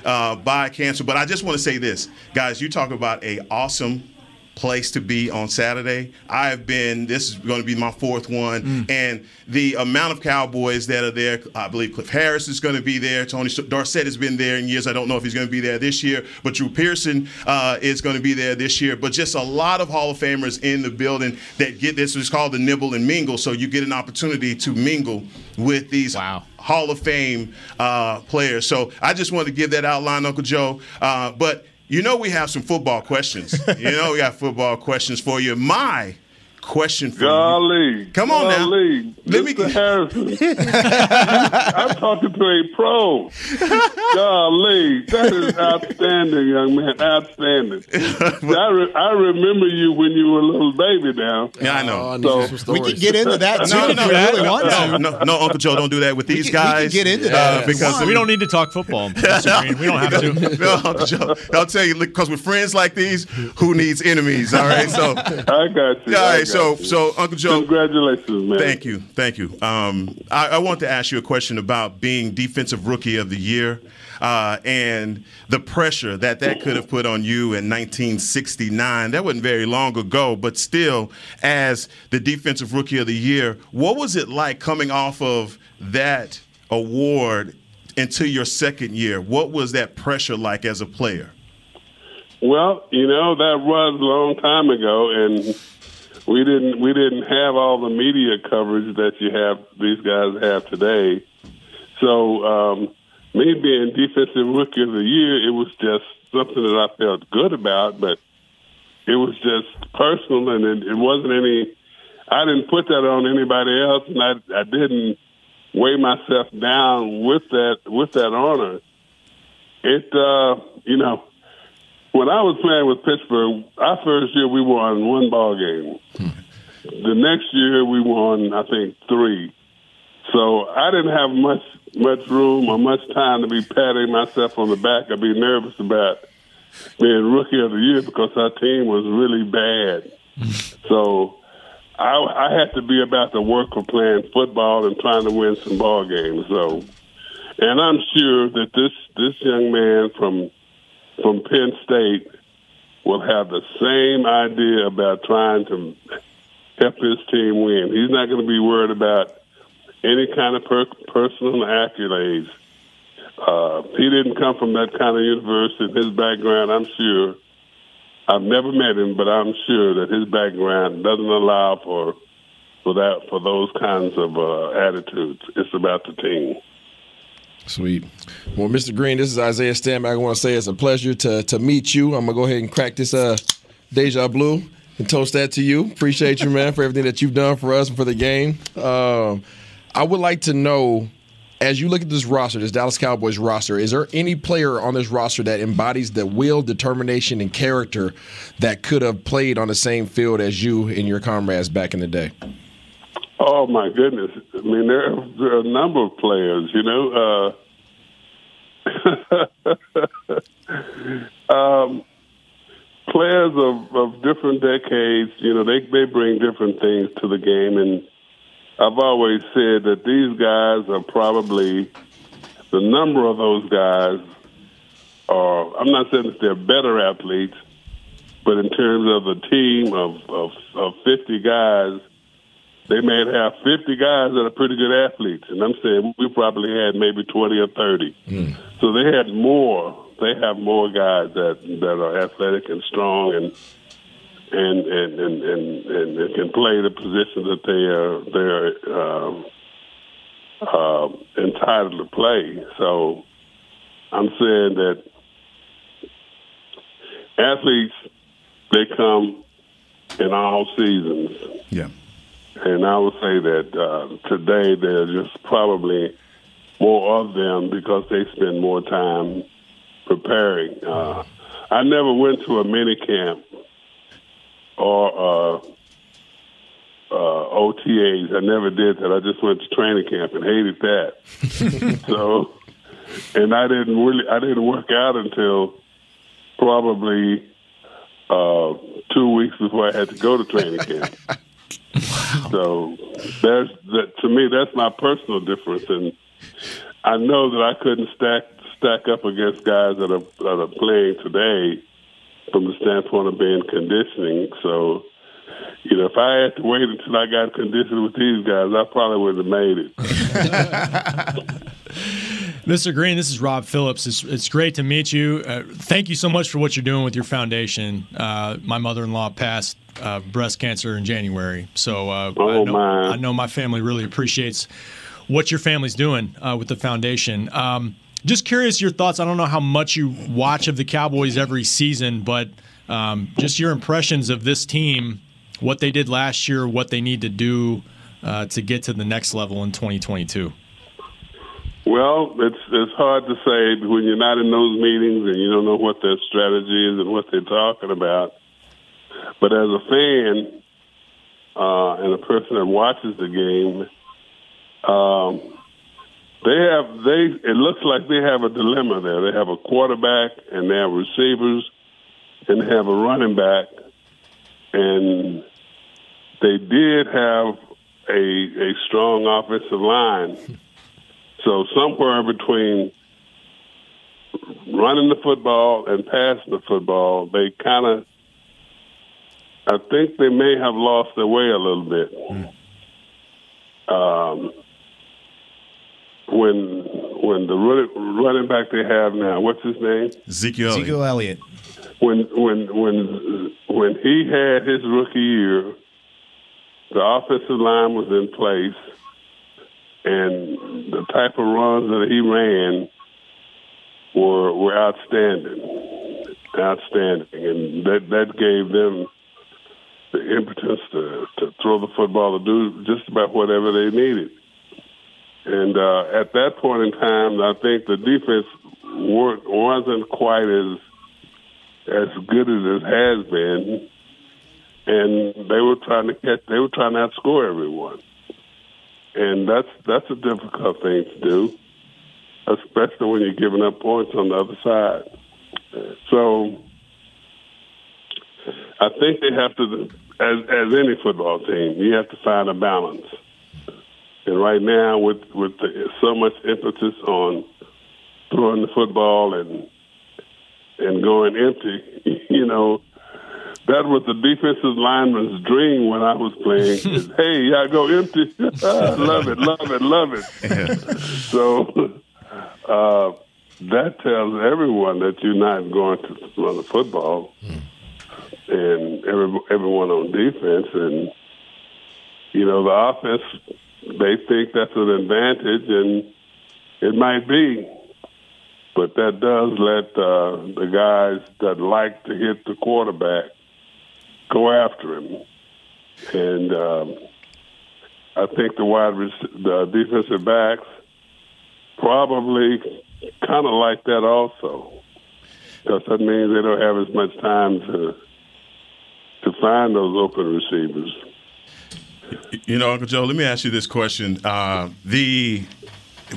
[SPEAKER 3] uh, by cancer. But I just want to say this, guys, you talk about a awesome place to be on Saturday. I have been, this is going to be my fourth one. And the amount of Cowboys that are there, I believe Cliff Harris is going to be there. Tony Dorsett has been there in years. I don't know if he's going to be there this year, but Drew Pearson uh, is going to be there this year. But just a lot of Hall of Famers in the building that get this. It's called the Nibble and Mingle. So you get an opportunity to mingle with these Hall of Fame uh, players. So I just wanted to give that outline, Uncle Joe. Uh, but you know we have some football questions. you know we got football questions for you. My question for
[SPEAKER 7] Golly.
[SPEAKER 3] you. Come on
[SPEAKER 7] Golly.
[SPEAKER 3] now. Let me
[SPEAKER 7] Mr. Harrison. I'm talking to a pro. Golly. That is outstanding, young man. Outstanding. I, re- I remember you when you were a little baby now.
[SPEAKER 3] Yeah, I know.
[SPEAKER 7] So-
[SPEAKER 1] We could get into that too
[SPEAKER 3] No,
[SPEAKER 1] if
[SPEAKER 3] no,
[SPEAKER 1] you really want
[SPEAKER 3] no,
[SPEAKER 1] to.
[SPEAKER 3] no, no, Uncle Joe, don't do that with these
[SPEAKER 1] can- we
[SPEAKER 3] guys.
[SPEAKER 1] can get into
[SPEAKER 3] uh,
[SPEAKER 1] that if you
[SPEAKER 3] because
[SPEAKER 1] want.
[SPEAKER 4] we don't need to talk football. Mr. Greene. We don't have to.
[SPEAKER 3] no, Uncle Joe, I'll tell you because with friends like these, who needs enemies? All right, so
[SPEAKER 7] I got you.
[SPEAKER 3] All
[SPEAKER 7] I
[SPEAKER 3] right,
[SPEAKER 7] got
[SPEAKER 3] so so Uncle Joe,
[SPEAKER 7] Congratulations, man.
[SPEAKER 3] Thank you, thank you. Um, I, I want to ask you a question about being Defensive Rookie of the Year uh, and the pressure that that could have put on you in 1969. That wasn't very long ago, but still, as the Defensive Rookie of the Year, what was it like coming off of that award into your second year? What was that pressure like as a player?
[SPEAKER 7] Well, you know that was a long time ago, and we didn't we didn't have all the media coverage that you have these guys have today. So um, me being defensive rookie of the year, it was just something that I felt good about, but it was just personal, and it, it wasn't any. I didn't put that on anybody else, and I I didn't weigh myself down with that with that honor. It uh, you know when I was playing with Pittsburgh, our first year we won one ball game. The next year we won, I think, three. So I didn't have much much room or much time to be patting myself on the back or be nervous about being rookie of the year because our team was really bad. so I, I had to be about the work of playing football and trying to win some ball games. So, and I'm sure that this this young man from from Penn State will have the same idea about trying to help his team win. He's not going to be worried about any kind of per- personal accolades. Uh, he didn't come from that kind of university. His background, I'm sure. I've never met him, but I'm sure that his background doesn't allow for for that for those kinds of uh, attitudes. It's about the team.
[SPEAKER 2] Sweet. Well, Mr. Greene, this is Isaiah Stanback. I want to say it's a pleasure to to meet you. I'm gonna go ahead and crack this uh deja blue and toast that to you. Appreciate you, man, for everything that you've done for us and for the game. Um, I would like to know, as you look at this roster, this Dallas Cowboys roster, is there any player on this roster that embodies the will, determination, and character that could have played on the same field as you and your comrades back in the day?
[SPEAKER 7] Oh my goodness! I mean, there are, there are a number of players. You know, uh, um, players of, of different decades. You know, they they bring different things to the game, and I've always said that these guys are probably the number of those guys are. I'm not saying that they're better athletes, but in terms of a team of of, of 50 guys they may have 50 guys that are pretty good athletes, and I'm saying we probably had maybe 20 or 30.
[SPEAKER 2] Mm.
[SPEAKER 7] So they had more. They have more guys that that are athletic and strong and and and and and, and, and can play the position that they are they are um, uh, entitled to play. So I'm saying that athletes they come in all seasons.
[SPEAKER 1] Yeah.
[SPEAKER 7] And I would say that uh, today there's just probably more of them because they spend more time preparing. Uh, I never went to a mini camp or uh, uh, OTAs. I never did that. I just went to training camp and hated that. so, and I didn't really, I didn't work out until probably uh, two weeks before I had to go to training camp. So there's that to me that's my personal difference, and I know that I couldn't stack stack up against guys that are that are playing today from the standpoint of being conditioning. So you know, if I had to wait until I got conditioned with these guys, I probably would have made it.
[SPEAKER 4] Mr. Greene, this is Rob Phillips. It's, it's great to meet you. Uh, thank you so much for what you're doing with your foundation. Uh, my mother-in-law passed uh, breast cancer in January, so uh,
[SPEAKER 7] Oh,
[SPEAKER 4] I, know,
[SPEAKER 7] my.
[SPEAKER 4] I know my family really appreciates what your family's doing uh, with the foundation. Um, just curious your thoughts. I don't know how much you watch of the Cowboys every season, but um, just your impressions of this team, what they did last year, what they need to do uh, to get to the next level in 2022.
[SPEAKER 7] Well, it's it's hard to say when you're not in those meetings and you don't know what their strategy is and what they're talking about. But as a fan uh, and a person that watches the game, um, they have they. It looks like they have a dilemma there. They have a quarterback and they have receivers and they have a running back, and they did have a a strong offensive line. So somewhere between running the football and passing the football, they kind of, I think they may have lost their way a little bit. Um, when when the running, running back they have now, what's his name?
[SPEAKER 8] Ezekiel Elliott.
[SPEAKER 9] Ezekiel Elliott.
[SPEAKER 7] When when when when he had his rookie year, the offensive line was in place, and the type of runs that he ran were were outstanding, outstanding, and that that gave them the impetus to to throw the football to do just about whatever they needed. And uh, at that point in time, I think the defense wasn't quite as as good as it has been, and they were trying to catch. They were trying to outscore everyone, and that's that's a difficult thing to do, especially when you're giving up points on the other side. So, I think they have to, as as any football team, you have to find a balance. And right now, with with the, so much emphasis on throwing the football and and going empty, you know, that was the defensive lineman's dream when I was playing. is, hey, y'all go empty. love it, love it, love it. so uh, that tells everyone that you're not going to run the football, and every, everyone on defense, and you know the offense. They think that's an advantage, and it might be. But that does let uh, the guys that like to hit the quarterback go after him. And um, I think the wide the defensive backs probably kind of like that also, because that means they don't have as much time to to find those open receivers.
[SPEAKER 3] You know, Uncle Joe, let me ask you this question. Uh, the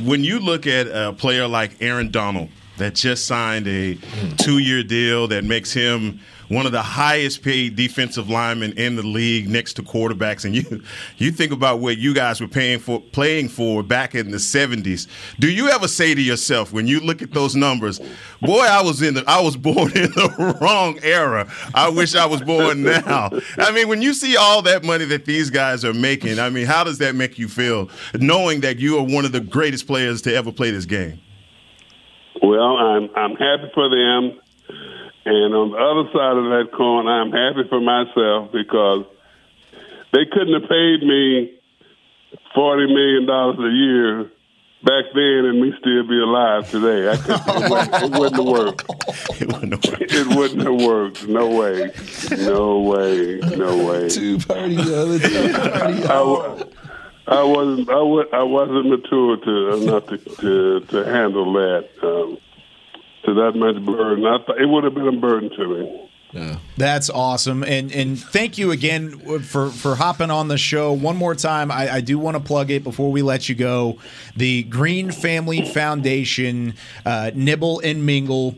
[SPEAKER 3] when you look at a player like Aaron Donald that just signed a two-year deal that makes him one of the highest paid defensive linemen in the league next to quarterbacks. And you you think about what you guys were paying for playing for back in the 70s do you ever say to yourself when you look at those numbers boy I was in the I was born in the wrong era. I wish I was born now. I mean when you see all that money that these guys are making I mean how does that make you feel knowing that you are one of the greatest players to ever play this game?
[SPEAKER 7] Well, I'm I'm happy for them, and on the other side of that coin, I'm happy for myself because they couldn't have paid me forty million dollars a year back then, and me still be alive today. I could, it, wouldn't, it wouldn't have worked.
[SPEAKER 3] It wouldn't have worked.
[SPEAKER 7] It wouldn't have worked. No way. No way. No way.
[SPEAKER 2] Two party, party.
[SPEAKER 7] I, I wasn't. I, wasn't mature to enough to to, to handle that. Um, to that much burden, I th- it would have been a burden to me. Yeah.
[SPEAKER 1] That's awesome, and and thank you again for for hopping on the show one more time. I, I do want to plug it before we let you go. The Greene Family Foundation uh, Nibble and Mingle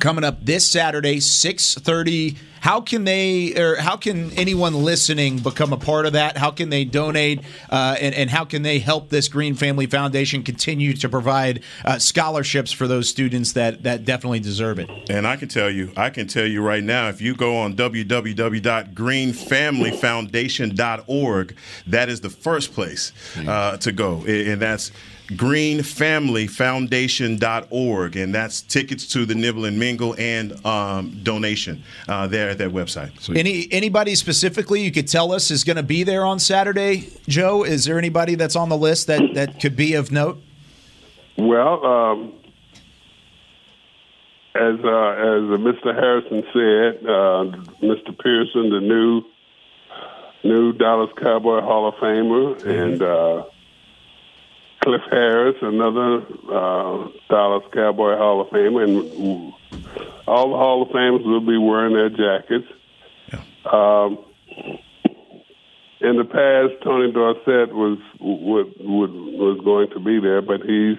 [SPEAKER 1] coming up this Saturday, six thirty. How can they or how can anyone listening become a part of that? How can they donate, uh, and and how can they help this Greene Family Foundation continue to provide uh, scholarships for those students that that definitely deserve it?
[SPEAKER 3] And I can tell you, I can tell you right now, if you go on www.greenfamilyfoundation.org, that is the first place uh, to go, and that's greenfamilyfoundation.org, and that's tickets to the Nibble and Mingle and um, donation uh, there at that website.
[SPEAKER 1] Any anybody specifically you could tell us is going to be there on Saturday, Joe? Is there anybody that's on the list that that could be of note?
[SPEAKER 7] Well, um, as uh, as uh, Mr. Harrison said, uh, Mr. Pearson, the new new Dallas Cowboy Hall of Famer, and uh, Cliff Harris, another uh, Dallas Cowboy Hall of Famer, and all the Hall of Famers will be wearing their jackets. Um, in the past, Tony Dorsett was would, would, was going to be there, but he's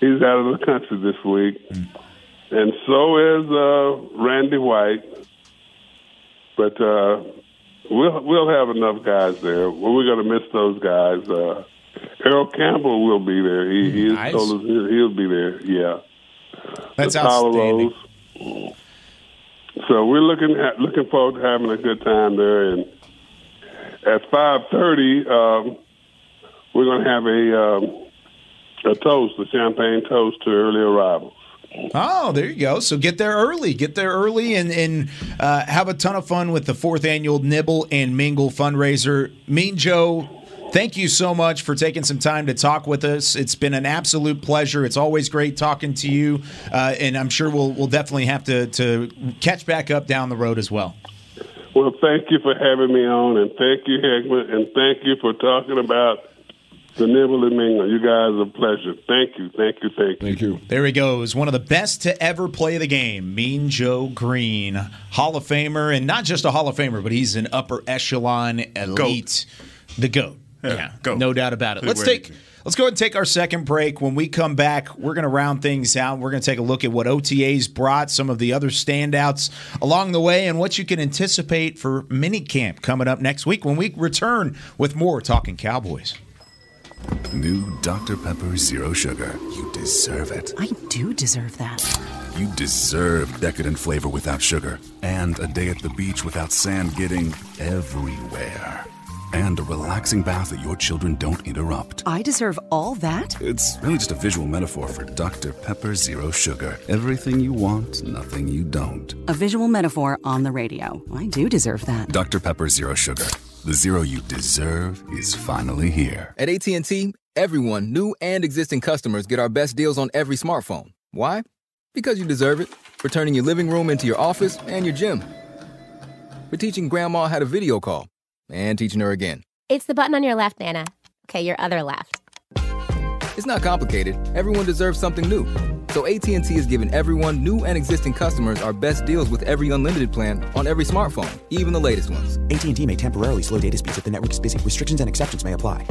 [SPEAKER 7] he's out of the country this week, and so is uh, Randy White. But uh, we'll we'll have enough guys there. We're going to miss those guys. Uh, Earl Campbell will be there. He, he
[SPEAKER 1] Nice.
[SPEAKER 7] told us he'll, he'll be there. Yeah,
[SPEAKER 1] That's
[SPEAKER 7] The
[SPEAKER 1] outstanding.
[SPEAKER 7] Rose. So we're looking at looking forward to having a good time there. And at five thirty, um, we're going to have a um, a toast, a champagne toast to early arrivals.
[SPEAKER 1] Oh, there you go. So get there early. Get there early and, and uh, have a ton of fun with the fourth annual Nibble and Mingle fundraiser. Mean Joe, thank you so much for taking some time to talk with us. It's been an absolute pleasure. It's always great talking to you, uh, and I'm sure we'll we'll definitely have to to catch back up down the road as well.
[SPEAKER 7] Well, thank you for having me on, and thank you, Heckman, and thank you for talking about the Nibble and Mingle. You guys are a pleasure. Thank you, thank you, thank you.
[SPEAKER 2] Thank you.
[SPEAKER 1] There he goes. One of the best to ever play the game, Mean Joe Greene, Hall of Famer, and not just a Hall of Famer, but he's an upper echelon elite, the goat. Yeah, go. no doubt about it. Let's
[SPEAKER 3] way
[SPEAKER 1] take. Let's go ahead and take our second break. When we come back, we're going to round things out. We're going to take a look at what OTAs brought, some of the other standouts along the way, and what you can anticipate for minicamp coming up next week when we return with more Talking Cowboys.
[SPEAKER 8] New Dr. Pepper Zero Sugar. You deserve it.
[SPEAKER 9] I do deserve that.
[SPEAKER 8] You deserve decadent flavor without sugar, and a day at the beach without sand getting everywhere. And a relaxing bath that your children don't interrupt.
[SPEAKER 9] I deserve all that?
[SPEAKER 8] It's really just a visual metaphor for Dr. Pepper Zero Sugar. Everything you want, nothing you don't.
[SPEAKER 9] A visual metaphor on the radio. I do deserve that.
[SPEAKER 8] Dr. Pepper Zero Sugar. The zero you deserve is finally here.
[SPEAKER 10] At AT&T, everyone, new and existing customers get our best deals on every smartphone. Why? Because you deserve it. For turning your living room into your office and your gym. For teaching grandma how to video call and teaching her again.
[SPEAKER 11] It's the button on your left, Nana. Okay, your other left.
[SPEAKER 10] It's not complicated. Everyone deserves something new. So AT&T is giving everyone, new and existing customers, our best deals with every unlimited plan on every smartphone, even the latest ones.
[SPEAKER 12] AT&T may temporarily slow data speeds if the network is busy. Restrictions and exceptions may apply.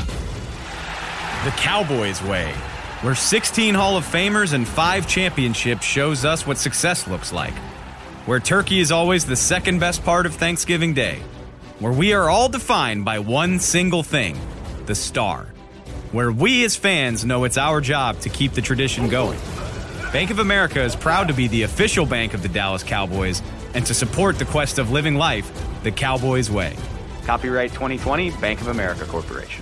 [SPEAKER 13] The Cowboys way, where 16 Hall of Famers and 5 championships shows us what success looks like. Where turkey is always the second best part of Thanksgiving Day. Where we are all defined by one single thing, the star. Where we as fans know it's our job to keep the tradition going. Bank of America is proud to be the official bank of the Dallas Cowboys and to support the quest of living life the Cowboys way. Copyright 2020 Bank of America Corporation.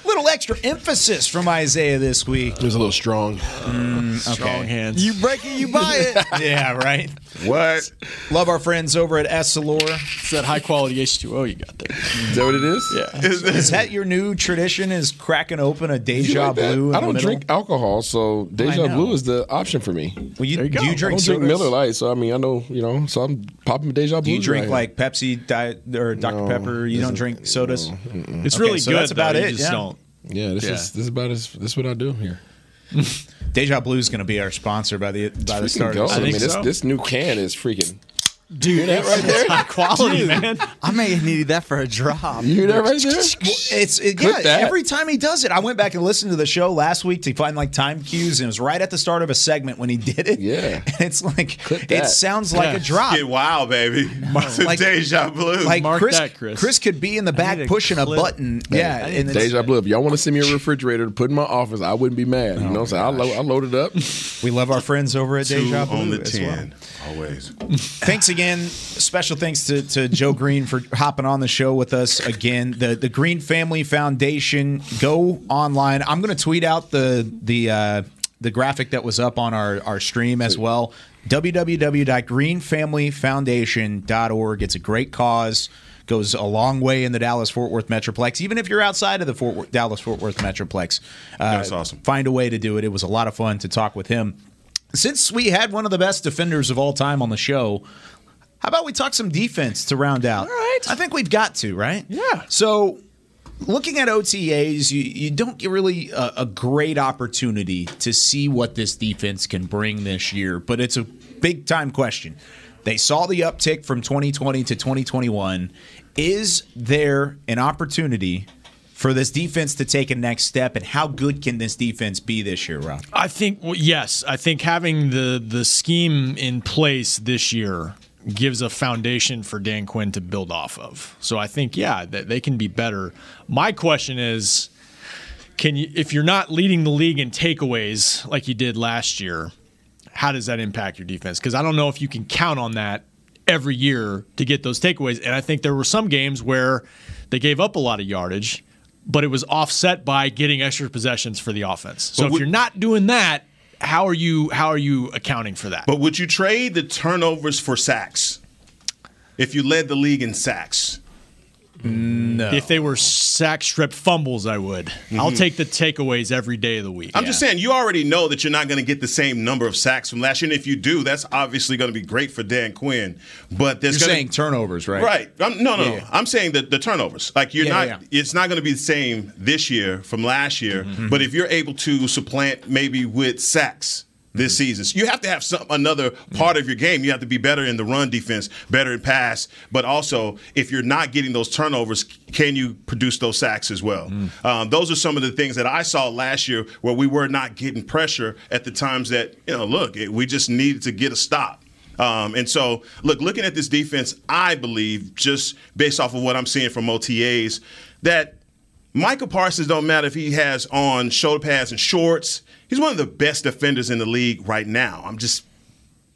[SPEAKER 1] Little extra emphasis from Isaiah this week.
[SPEAKER 2] It was a little strong.
[SPEAKER 1] Mm, okay.
[SPEAKER 4] Strong hands.
[SPEAKER 6] You break it, you buy it.
[SPEAKER 1] yeah, right.
[SPEAKER 2] What?
[SPEAKER 1] Love our friends over at Essilor.
[SPEAKER 4] It's that high quality H2O you got there.
[SPEAKER 2] Is that what it is?
[SPEAKER 4] Yeah.
[SPEAKER 1] Is, is that your new tradition? Is cracking open a
[SPEAKER 2] You
[SPEAKER 1] Deja
[SPEAKER 2] like?
[SPEAKER 1] Blue? In
[SPEAKER 2] I don't
[SPEAKER 1] middle?
[SPEAKER 2] drink alcohol, so Deja
[SPEAKER 1] know.
[SPEAKER 2] Blue is the option for me.
[SPEAKER 1] Well, you,
[SPEAKER 4] There you
[SPEAKER 1] do
[SPEAKER 4] go.
[SPEAKER 1] you
[SPEAKER 2] I
[SPEAKER 1] drink
[SPEAKER 2] don't drink? Miller Lite, so I mean, I know, you know, so I'm popping a Deja Blue.
[SPEAKER 1] Do you drink like Pepsi, Diet, or Dr Pepper? You don't drink sodas.
[SPEAKER 4] It's
[SPEAKER 1] Okay,
[SPEAKER 4] really
[SPEAKER 1] so
[SPEAKER 4] good.
[SPEAKER 1] that's about
[SPEAKER 4] though. You
[SPEAKER 1] it,
[SPEAKER 4] just
[SPEAKER 1] yeah.
[SPEAKER 4] don't.
[SPEAKER 2] Yeah, this
[SPEAKER 4] Yeah.
[SPEAKER 2] is this is about as this is what I do here.
[SPEAKER 1] Deja Blue is going to be our sponsor by the by the start.
[SPEAKER 2] go.
[SPEAKER 1] of the
[SPEAKER 2] I, mean,
[SPEAKER 4] think
[SPEAKER 2] this this new can is freaking.
[SPEAKER 4] Dude,
[SPEAKER 2] hear that right there?
[SPEAKER 4] high quality, man.
[SPEAKER 6] I may have needed that for a drop.
[SPEAKER 2] You hear that right there?
[SPEAKER 1] It's it, yeah.
[SPEAKER 2] that.
[SPEAKER 1] Every time he does it, I went back and listened to the show last week to find like time cues, and it was right at the start of a segment when he did it.
[SPEAKER 2] Yeah.
[SPEAKER 1] and it's like it sounds like
[SPEAKER 4] Yeah.
[SPEAKER 1] a drop.
[SPEAKER 3] Get wild, baby.
[SPEAKER 1] Like-
[SPEAKER 3] Deja Blue.
[SPEAKER 1] Like
[SPEAKER 4] Mark
[SPEAKER 1] Chris,
[SPEAKER 4] that, Chris.
[SPEAKER 1] Chris could be in the back
[SPEAKER 6] need a
[SPEAKER 1] pushing a
[SPEAKER 6] clip.
[SPEAKER 1] button. Yeah, and it's-
[SPEAKER 2] Deja Blue. If y'all want to send me a refrigerator to put in my office, I wouldn't be mad. You oh know what I'm saying? I lo- load it up.
[SPEAKER 1] we love our friends over at Deja Blue
[SPEAKER 3] on the
[SPEAKER 1] as well.
[SPEAKER 3] 10. Always.
[SPEAKER 1] thanks again. Special thanks to, to Joe Greene for hopping on the show with us again. The the Greene Family Foundation. Go online. I'm going to tweet out the the uh, the graphic that was up on our our stream as well. www.greenfamilyfoundation.org. It's a great cause. Goes a long way in the Dallas Fort Worth Metroplex. Even if you're outside of the Fort Worth, Dallas Fort Worth Metroplex, uh,
[SPEAKER 3] That's awesome.
[SPEAKER 1] Find a way to do it. It was a lot of fun to talk with him. Since we had one of the best defenders of all time on the show, how about we talk some defense to round out? All right. I think we've got to, right?
[SPEAKER 4] Yeah.
[SPEAKER 1] So, looking at OTAs, you, you don't get really a, a great opportunity to see what this defense can bring this year, but it's a big time question. They saw the uptick from 2020 to 2021. Is there an opportunity for this defense to take a next step, and how good can this defense be this year, Rob?
[SPEAKER 4] I think well, yes. I think having the the scheme in place this year gives a foundation for Dan Quinn to build off of. So I think yeah, that they can be better. My question is can you if you're not leading the league in takeaways like you did last year, how does that impact your defense? Cuz I don't know if you can count on that every year to get those takeaways. And I think there were some games where they gave up a lot of yardage, but it was offset by getting extra possessions for the offense. So
[SPEAKER 3] But
[SPEAKER 4] if you're not doing that, how are you how are you accounting for that?
[SPEAKER 3] But would you trade the turnovers for sacks? If you led the league in sacks?
[SPEAKER 1] No.
[SPEAKER 4] If they were sack strip fumbles, I would. I'll take the takeaways every day of the week.
[SPEAKER 3] I'm just saying, you already know that you're not going to get the same number of sacks from last year. And if you do, that's obviously going to be great for Dan Quinn. But there's
[SPEAKER 1] You're
[SPEAKER 3] gonna,
[SPEAKER 1] saying turnovers, right?
[SPEAKER 3] Right. I'm, no, no,
[SPEAKER 1] Yeah,
[SPEAKER 3] no.
[SPEAKER 1] yeah.
[SPEAKER 3] I'm saying that the turnovers. Like you're
[SPEAKER 1] Yeah,
[SPEAKER 3] not.
[SPEAKER 1] yeah.
[SPEAKER 3] It's not going to be the same this year from last year.
[SPEAKER 1] Mm-hmm.
[SPEAKER 3] But if you're able to supplant maybe with sacks. This
[SPEAKER 1] Mm-hmm.
[SPEAKER 3] season, so you have to have some another part of your game. You have to be better in the run defense, better in pass, but also if you're not getting those turnovers, can you produce those sacks as well?
[SPEAKER 1] Mm.
[SPEAKER 3] Um, those are some of the things that I saw last year where we were not getting pressure at the times that you know, look, it, we just needed to get a stop. Um, and so, look, looking at this defense, I believe, just based off of what I'm seeing from OTAs, that Micah Parsons don't matter if he has on shoulder pads and shorts. He's one of the best defenders in the league right now. I'm just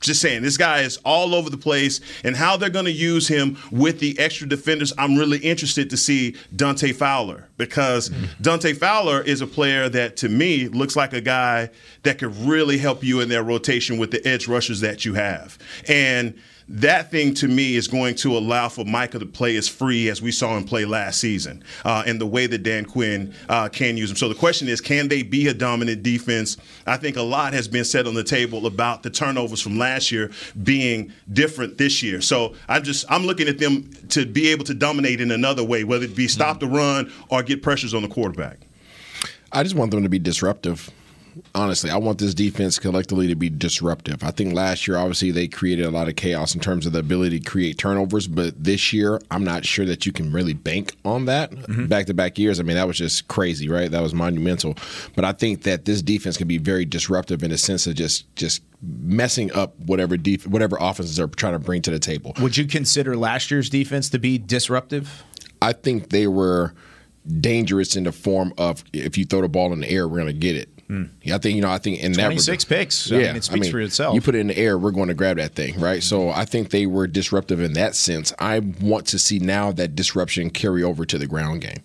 [SPEAKER 3] just saying, this guy is all over the place, and how they're going to use him with the extra defenders. I'm really interested to see Dante Fowler because Dante Fowler is a player that, to me, looks like a guy that could really help you in their rotation with the edge rushers that you have. And that thing to me is going to allow for Micah to play as free as we saw him play last season, uh, and the way that Dan Quinn uh, can use him. So the question is, can they be a dominant defense? I think a lot has been said on the table about the turnovers from last year being different this year. So I'm just I'm looking at them to be able to dominate in another way, whether it be stop the run or get pressures on the quarterback.
[SPEAKER 2] I just want them to be disruptive. Honestly, I want this defense collectively to be disruptive. I think last year, obviously, they created a lot of chaos in terms of the ability to create turnovers. But this year, I'm not sure that you can really bank on that. Back to back years, I mean, that was just crazy, right? That was monumental. But I think that this defense can be very disruptive in the sense of just just messing up whatever def- whatever offenses are trying to bring to the table.
[SPEAKER 1] Would you consider last year's defense to be disruptive?
[SPEAKER 2] I think they were dangerous in the form of if you throw the ball in the air, we're going to get it. Mm. Yeah, I think you know. I think in that
[SPEAKER 1] 26
[SPEAKER 2] regard-
[SPEAKER 1] picks. I mean, it speaks for itself.
[SPEAKER 2] You put it in the air, we're going to grab that thing, right? So I think they were disruptive in that sense. I want to see now that disruption carry over to the ground game.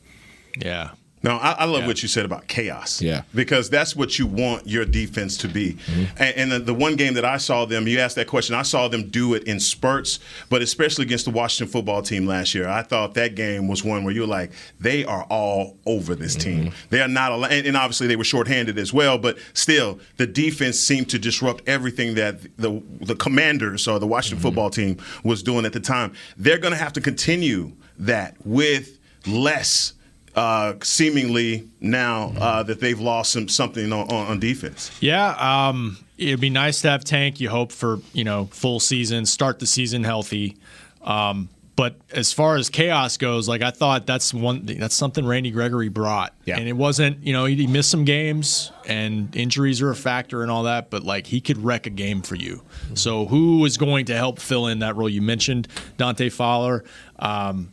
[SPEAKER 4] Yeah.
[SPEAKER 3] No, I, I love what you said about chaos.
[SPEAKER 2] Yeah.
[SPEAKER 3] Because that's what you want your defense to be. Mm-hmm. And, and the, the one game that I saw them, you asked that question, I saw them do it in spurts, but especially against the Washington football team last year. I thought that game was one where you're like, they are all over this team. Mm-hmm. They are not, al- and, and obviously they were shorthanded as well, but still, the defense seemed to disrupt everything that the, the commanders or the Washington mm-hmm. football team was doing at the time. They're going to have to continue that with less uh, seemingly now uh, that they've lost some something on, on, defense.
[SPEAKER 4] Yeah, um, it'd be nice to have Tank. You hope for you know full season, start the season healthy. Um, but as far as chaos goes, like I thought that's one that's something Randy Gregory brought.
[SPEAKER 1] Yeah.
[SPEAKER 4] And it wasn't, you know, he, he missed some games and injuries are a factor and all that, but like he could wreck a game for you. So who is going to help fill in that role? You mentioned Dante Fowler. Um,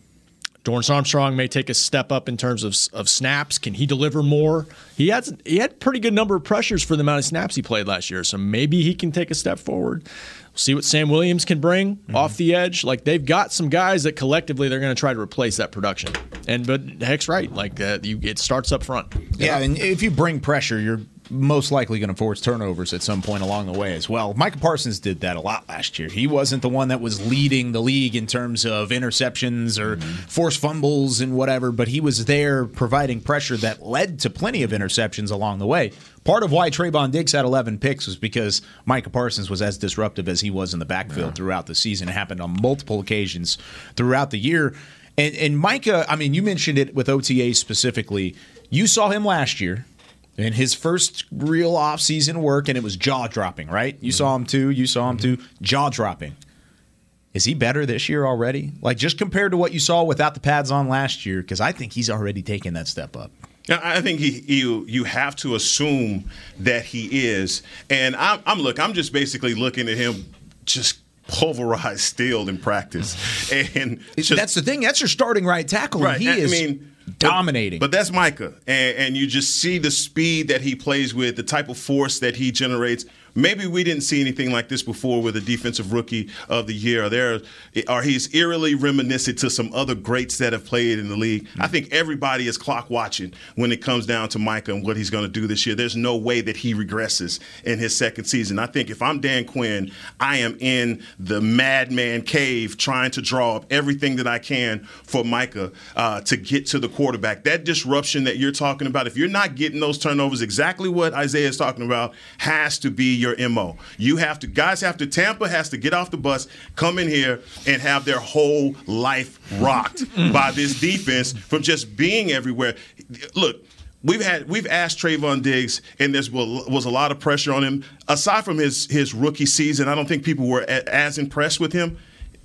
[SPEAKER 4] Dorance Armstrong may take a step up in terms of, of snaps. Can he deliver more? He had he had pretty good number of pressures for the amount of snaps he played last year, so maybe he can take a step forward. We'll See what Sam Williams can bring off the edge. Like they've got some guys that collectively they're going to try to replace that production. And but Heck's right. Like uh, you, it starts up front.
[SPEAKER 1] Yeah, and if you bring pressure, you're most likely going to force turnovers at some point along the way as well. Micah Parsons did that a lot last year. He wasn't the one that was leading the league in terms of interceptions or mm-hmm. forced fumbles and whatever, but he was there providing pressure that led to plenty of interceptions along the way. Part of why Trevon Diggs had 11 picks was because Micah Parsons was as disruptive as he was in the backfield throughout the season. It happened on multiple occasions throughout the year. And, and Micah, I mean, you mentioned it with OTA specifically. You saw him last year in his first real offseason work, and it was jaw dropping, right? You saw him too. You saw him mm-hmm. too. Jaw dropping. Is he better this year already? Like just compared to what you saw without the pads on last year? Because I think he's already taken that step up.
[SPEAKER 3] Yeah, I think he, you you have to assume that he is, and I'm, I'm look. I'm just basically looking at him just pulverized steel in practice, and just,
[SPEAKER 1] That's the thing. That's your starting right tackle.
[SPEAKER 3] Right.
[SPEAKER 1] He
[SPEAKER 3] I
[SPEAKER 1] is
[SPEAKER 3] mean,
[SPEAKER 1] dominating.
[SPEAKER 3] But that's Micah, and, and you just see the speed that he plays with, the type of force that he generates. Maybe we didn't see anything like this before with a defensive rookie of the year. Or there, or he's eerily reminiscent to some other greats that have played in the league. I think everybody is clock watching when it comes down to Micah and what he's going to do this year. There's no way that he regresses in his second season. I think if I'm Dan Quinn, I am in the madman cave trying to draw up everything that I can for Micah uh, to get to the quarterback. That disruption that you're talking about, if you're not getting those turnovers, exactly what Isaiah is talking about has to be your MO. You have to, guys have to, Tampa has to get off the bus, come in here, and have their whole life rocked mm. by this defense from just being everywhere. Look, We've had we've asked Trevon Diggs, and there was a lot of pressure on him. Aside from his his rookie season, I don't think people were as impressed with him.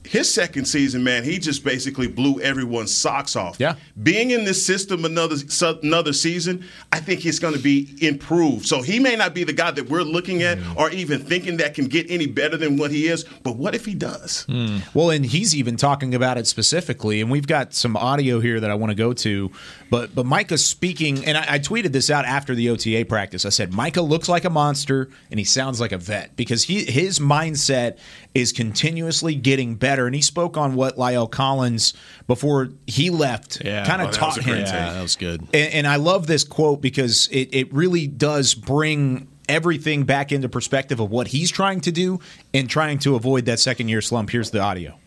[SPEAKER 3] His second season, man, he just basically blew everyone's socks off.
[SPEAKER 1] Yeah.
[SPEAKER 3] Being in this system another another season, I think he's going to be improved. So he may not be the guy that we're looking at or even thinking that can get any better than what he is. But what if he does? Hmm.
[SPEAKER 1] Well, and he's even talking about it specifically, and we've got some audio here that I want to go to. But but Micah's speaking, and I, I tweeted this out after the OTA practice. I said Micah looks like a monster, and he sounds like a vet because he his mindset is continuously getting better. And he spoke on what La'el Collins before he left
[SPEAKER 4] Yeah.
[SPEAKER 1] kind
[SPEAKER 4] Oh,
[SPEAKER 1] of
[SPEAKER 4] that
[SPEAKER 1] taught
[SPEAKER 4] was a great
[SPEAKER 1] him.
[SPEAKER 4] Yeah, that was good.
[SPEAKER 1] And, and I love this quote because it, it really does bring everything back into perspective of what he's trying to do and trying to avoid that second year slump. Here's the audio.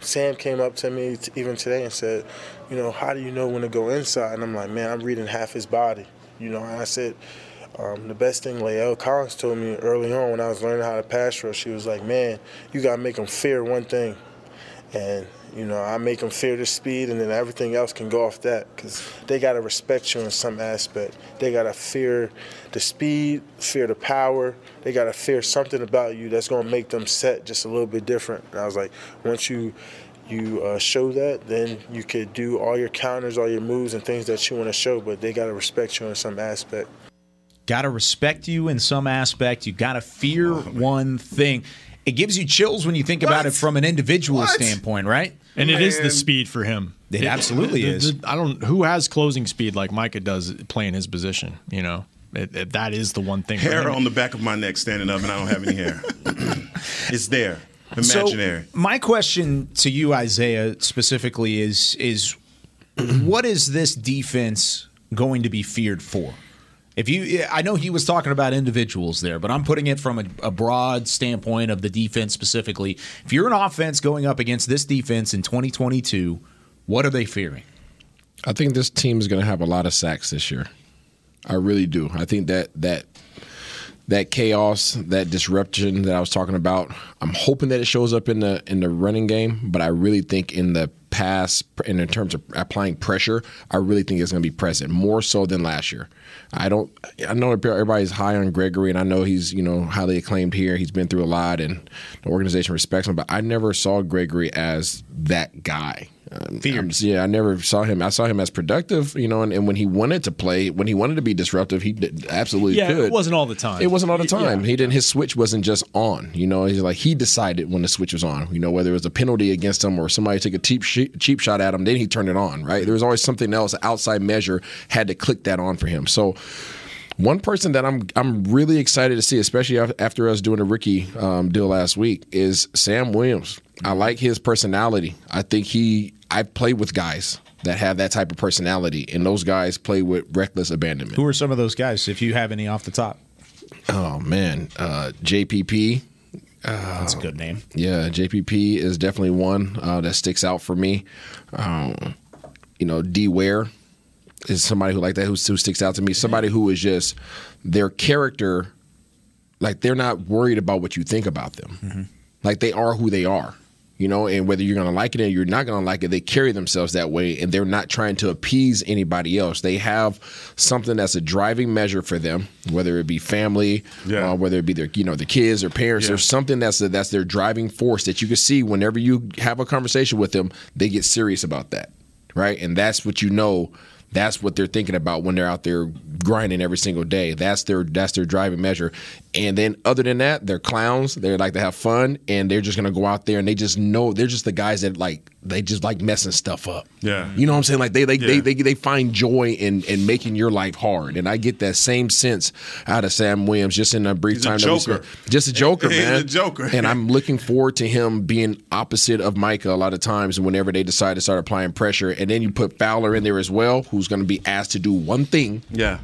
[SPEAKER 14] Sam came up to me t- even today and said, you know, how do you know when to go inside? And I'm like, man, I'm reading half his body. You know, and I said, um, the best thing La'el Collins told me early on when I was learning how to pass rush, she was like, man, you got to make them fear one thing. And, you know, I make them fear the speed and then everything else can go off that because they got to respect you in some aspect. They got to fear the speed, fear the power. They got to fear something about you that's going to make them set just a little bit different. And I was like, once you you uh, show that, then you could do all your counters, all your moves, and things that you want to show. But they got to respect you in some aspect.
[SPEAKER 1] Got to respect you in some aspect. You got to fear oh, one thing. It gives you chills when you think about it from an individual standpoint, right?
[SPEAKER 4] And it is the speed for him.
[SPEAKER 1] It absolutely
[SPEAKER 4] the-
[SPEAKER 1] is.
[SPEAKER 4] the- I don't. Who has closing speed like Micah does playing his position? You know, it, it- that is the one thing.
[SPEAKER 3] Hair on the back of my neck standing up, and I don't have any hair. it's there, imaginary.
[SPEAKER 1] So my question to you, Isaiah, specifically is is what is this defense going to be feared for? If you, I know he was talking about individuals there, but I'm putting it from a, a broad standpoint of the defense specifically. If you're an offense going up against this defense in 2022, what are they fearing?
[SPEAKER 2] I think this team is going to have a lot of sacks this year. I really do. I think that that that chaos, that disruption that I was talking about, I'm hoping that it shows up in the in the running game, but I really think in the pass and in terms of applying pressure, I really think it's going to be present more so than last year. I don't. I know everybody's high on Gregory, and I know he's you know highly acclaimed here. He's been through a lot, and the organization respects him. But I never saw Gregory as that guy. I'm yeah, I never saw him. I saw him as productive, you know, and, and when he wanted to play, when he wanted to be disruptive, he did, absolutely
[SPEAKER 4] Yeah,
[SPEAKER 2] could.
[SPEAKER 4] it wasn't all the time.
[SPEAKER 2] It wasn't all the
[SPEAKER 4] Yeah.
[SPEAKER 2] time. He didn't. His switch wasn't just on. You know, he's like he decided when the switch was on. You know, whether it was a penalty against him or somebody took a cheap sh- cheap shot at him, then he turned it on. Right. There was always something else. Outside measure had to click that on for him. So. One person that I'm I'm really excited to see, especially after us doing a Ricky um, deal last week, is Sam Williams. I like his personality. I think he. I played with guys that have that type of personality, and those guys play with reckless abandonment.
[SPEAKER 1] Who are some of those guys, if you have any off the top?
[SPEAKER 2] Oh man, uh, JPP. Uh,
[SPEAKER 1] That's a good name.
[SPEAKER 2] Yeah, JPP is definitely one uh, that sticks out for me. Um, you know, D Ware is somebody who like that who, who sticks out to me. Somebody who is just their character, like they're not worried about what you think about them. Like they are who they are. You know, and whether you're gonna like it or you're not gonna like it, they carry themselves that way, and they're not trying to appease anybody else. They have something that's a driving measure for them, whether it be family, uh, whether it be their, you know, the kids or parents.
[SPEAKER 3] Yeah.
[SPEAKER 2] There's something that's that's their driving force that you can see whenever you have a conversation with them. They get serious about that, right? And that's what you know. That's what they're thinking about when they're out there grinding every single day. That's their that's their driving measure. And then other than that, they're clowns. They like to have fun, and they're just gonna go out there and they just know they're just the guys that like they just like messing stuff up.
[SPEAKER 3] Yeah. Mm-hmm.
[SPEAKER 2] You know what I'm saying? Like they they, they,
[SPEAKER 3] Yeah.
[SPEAKER 2] they they find joy in in making your life hard, and I get that same sense out of Sam Williams just in a brief
[SPEAKER 3] He's
[SPEAKER 2] time. that we
[SPEAKER 3] joker.
[SPEAKER 2] Just a joker,
[SPEAKER 3] He's
[SPEAKER 2] man.
[SPEAKER 3] a joker.
[SPEAKER 2] and I'm looking forward to him being opposite of Micah a lot of times whenever they decide to start applying pressure, and then you put Fowler in there as well, who's going to be asked to do one thing.
[SPEAKER 3] Yeah.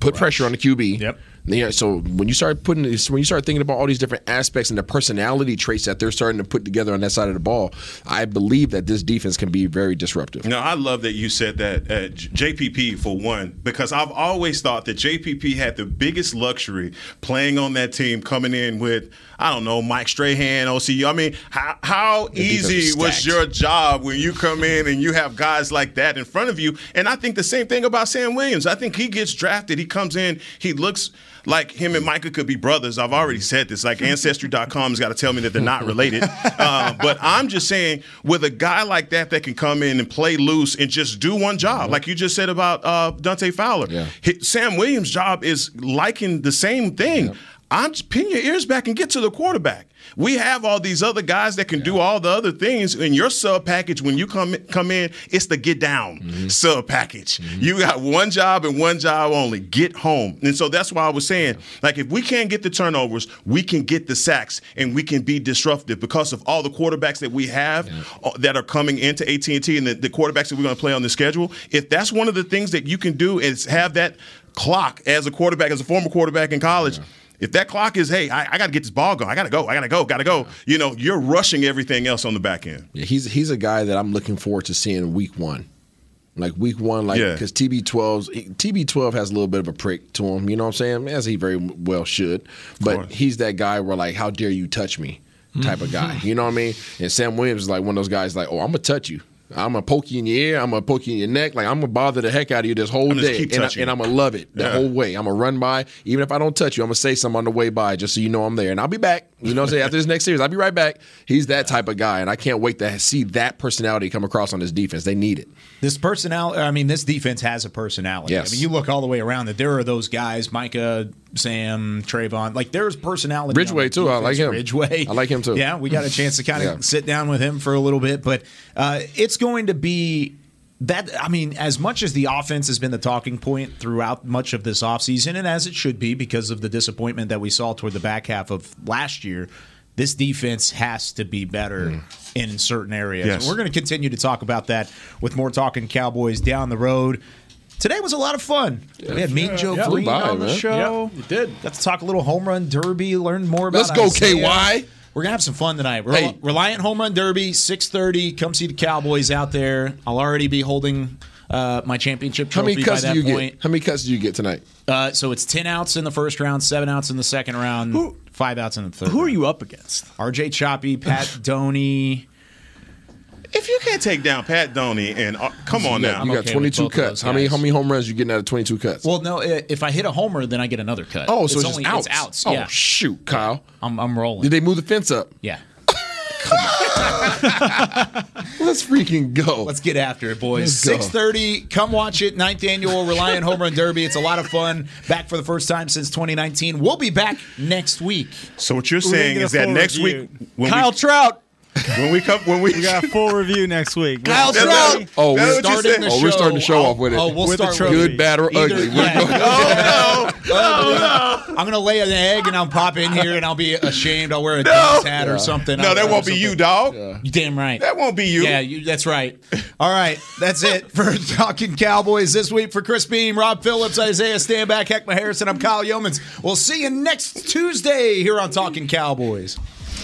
[SPEAKER 2] Put pressure on the QB. Yep. Yeah, so when you start putting this, when you start thinking about all these different aspects and the personality traits that they're starting to put together on that side of the ball, I believe that this defense can be very disruptive.
[SPEAKER 3] No, I love that you said that uh, J- JPP for one, because I've always thought that JPP had the biggest luxury playing on that team, coming in with I don't know Mike Strahan, OCU. I mean, how, how easy
[SPEAKER 2] was
[SPEAKER 3] your job when you come in and you have guys like that in front of you? And I think the same thing about Sam Williams. I think he gets drafted, he comes in, he looks like him and Micah could be brothers. I've already said this. Like Ancestry.com has got to tell me that they're not related. uh, but I'm just saying, with a guy like that that can come in and play loose and just do one job, like you just said about uh, Dante Fowler, Hi- Sam Williams' job is liking the same thing. I'm just pin your ears back and get to the quarterback. We have all these other guys that can do all the other things. In your sub package, when you come come in, it's the get down
[SPEAKER 2] Mm-hmm.
[SPEAKER 3] sub package. You got one job and one job only: get home. And so that's why I was saying, like, if we can't get the turnovers, we can get the sacks, and we can be disruptive because of all the quarterbacks that we have uh, that are coming into AT and T, and the, the quarterbacks that we're going to play on the schedule. If that's one of the things that you can do is have that clock as a quarterback, as a former quarterback in college. If that clock is, hey, I, I got to get this ball going. I got to go. I got to go. Got to go. You know, you're rushing everything else on the back end.
[SPEAKER 2] Yeah, he's he's a guy that I'm looking forward to seeing week one. Like week one, like
[SPEAKER 3] Yeah.
[SPEAKER 2] because TB12 TB12 has a little bit of a prick to him, you know what I'm saying? As he very well should. But he's that guy where like, how dare you touch me type of guy. You know what I mean? And Sam Williams is like one of those guys like, oh, I'm gonna touch you. I'm gonna poke you in your ear. I'm gonna poke you in your neck. Like I'm gonna bother the heck out of you this whole
[SPEAKER 3] I'm
[SPEAKER 2] day, and, I, I'm gonna love it the
[SPEAKER 3] Yeah.
[SPEAKER 2] whole way. I'm gonna run by, even if I don't touch you. I'm gonna say something on the way by, just so you know I'm there, and I'll be back. You know, what I'm saying after this next series, I'll be right back. He's that type of guy, and I can't wait to see that personality come across on this defense. They need it.
[SPEAKER 1] This personality, I mean, this defense has a personality.
[SPEAKER 2] Yes.
[SPEAKER 1] I mean, you look all the way around that there are those guys, Micah, Sam, Trevon, like there's personality.
[SPEAKER 2] Ridgeway, too. I like him.
[SPEAKER 1] Ridgeway.
[SPEAKER 2] I like him, too.
[SPEAKER 1] Yeah, we got a chance to kind of
[SPEAKER 2] Yeah.
[SPEAKER 1] sit down with him for a little bit, but uh, it's going to be that I mean, as much as the offense has been the talking point throughout much of this offseason, and as it should be because of the disappointment that we saw toward the back half of last year, this defense has to be better in certain areas.
[SPEAKER 3] Yes.
[SPEAKER 1] We're going to continue to talk about that with more talking Cowboys down the road. Today was a lot of fun. we had Mean Joe
[SPEAKER 2] Yeah. Greene by,
[SPEAKER 1] on the
[SPEAKER 2] man.
[SPEAKER 1] show.
[SPEAKER 4] you did.
[SPEAKER 1] Got to talk a little home run derby, learn more about it.
[SPEAKER 2] Let's go,
[SPEAKER 1] Isaiah.
[SPEAKER 2] KY.
[SPEAKER 1] We're gonna have some fun tonight. Rel-
[SPEAKER 2] Hey.
[SPEAKER 1] Reliant Home Run Derby, six thirty. Come see the Cowboys out there. I'll already be holding uh, my championship
[SPEAKER 2] How
[SPEAKER 1] trophy
[SPEAKER 2] many
[SPEAKER 1] by
[SPEAKER 2] cuts
[SPEAKER 1] that
[SPEAKER 2] do you
[SPEAKER 1] point.
[SPEAKER 2] get? How many cuts do you get tonight?
[SPEAKER 1] Uh, so it's ten outs in the first round, seven outs in the second round, five outs in the third.
[SPEAKER 4] Who are you up against?
[SPEAKER 1] RJ Choppy, Pat Doney.
[SPEAKER 3] If you can't take down Pat Doney and uh, come on
[SPEAKER 2] you
[SPEAKER 3] now,
[SPEAKER 2] got, you got
[SPEAKER 1] okay
[SPEAKER 2] 22 cuts. How many? How many home runs you getting out of 22 cuts?
[SPEAKER 1] Well, no, if I hit a homer, then I get another cut.
[SPEAKER 2] oh, so it's,
[SPEAKER 1] only
[SPEAKER 2] just outs.
[SPEAKER 1] It's outs.
[SPEAKER 2] Oh
[SPEAKER 1] yeah,
[SPEAKER 2] shoot, Kyle.
[SPEAKER 1] I'm, I'm rolling.
[SPEAKER 2] Did they move the fence up?
[SPEAKER 1] yeah.
[SPEAKER 2] Let's freaking go.
[SPEAKER 1] Let's get after it, boys. Six thirty. Come watch it. Ninth annual Reliant Home Run Derby. It's a lot of fun. Back for the first time since 2019. We'll be back next week.
[SPEAKER 3] so what you're saying is that next
[SPEAKER 15] review.
[SPEAKER 3] week when
[SPEAKER 4] Kyle
[SPEAKER 3] we,
[SPEAKER 4] Trout.
[SPEAKER 3] When we come when we,
[SPEAKER 15] We got a full review next week.
[SPEAKER 1] Kyle
[SPEAKER 3] That's
[SPEAKER 1] Trout.
[SPEAKER 2] Oh,
[SPEAKER 3] That's
[SPEAKER 2] we're
[SPEAKER 1] starting
[SPEAKER 3] said.
[SPEAKER 1] the
[SPEAKER 2] Oh, we're starting the show
[SPEAKER 1] Oh,
[SPEAKER 2] off with it.
[SPEAKER 1] Oh, we'll
[SPEAKER 15] With
[SPEAKER 1] start
[SPEAKER 15] trophy.
[SPEAKER 2] Good, bad, or
[SPEAKER 1] Either-
[SPEAKER 2] ugly.
[SPEAKER 1] yeah.
[SPEAKER 2] We're going-
[SPEAKER 1] oh, oh, no. I'm gonna lay an egg and I'll pop in here and I'll be ashamed. I'll wear a Dallas hat or something.
[SPEAKER 3] no,
[SPEAKER 1] I'll-
[SPEAKER 3] that won't be you, dog.
[SPEAKER 1] You damn right.
[SPEAKER 3] That won't be you.
[SPEAKER 1] Yeah, you, that's right. All right, that's it for Talking Cowboys this week. For Chris Beane, Rob Phillips, Isaiah Stanback, Heckma Harrison, I'm Kyle Youmans. We'll see you next Tuesday here on Talking Cowboys.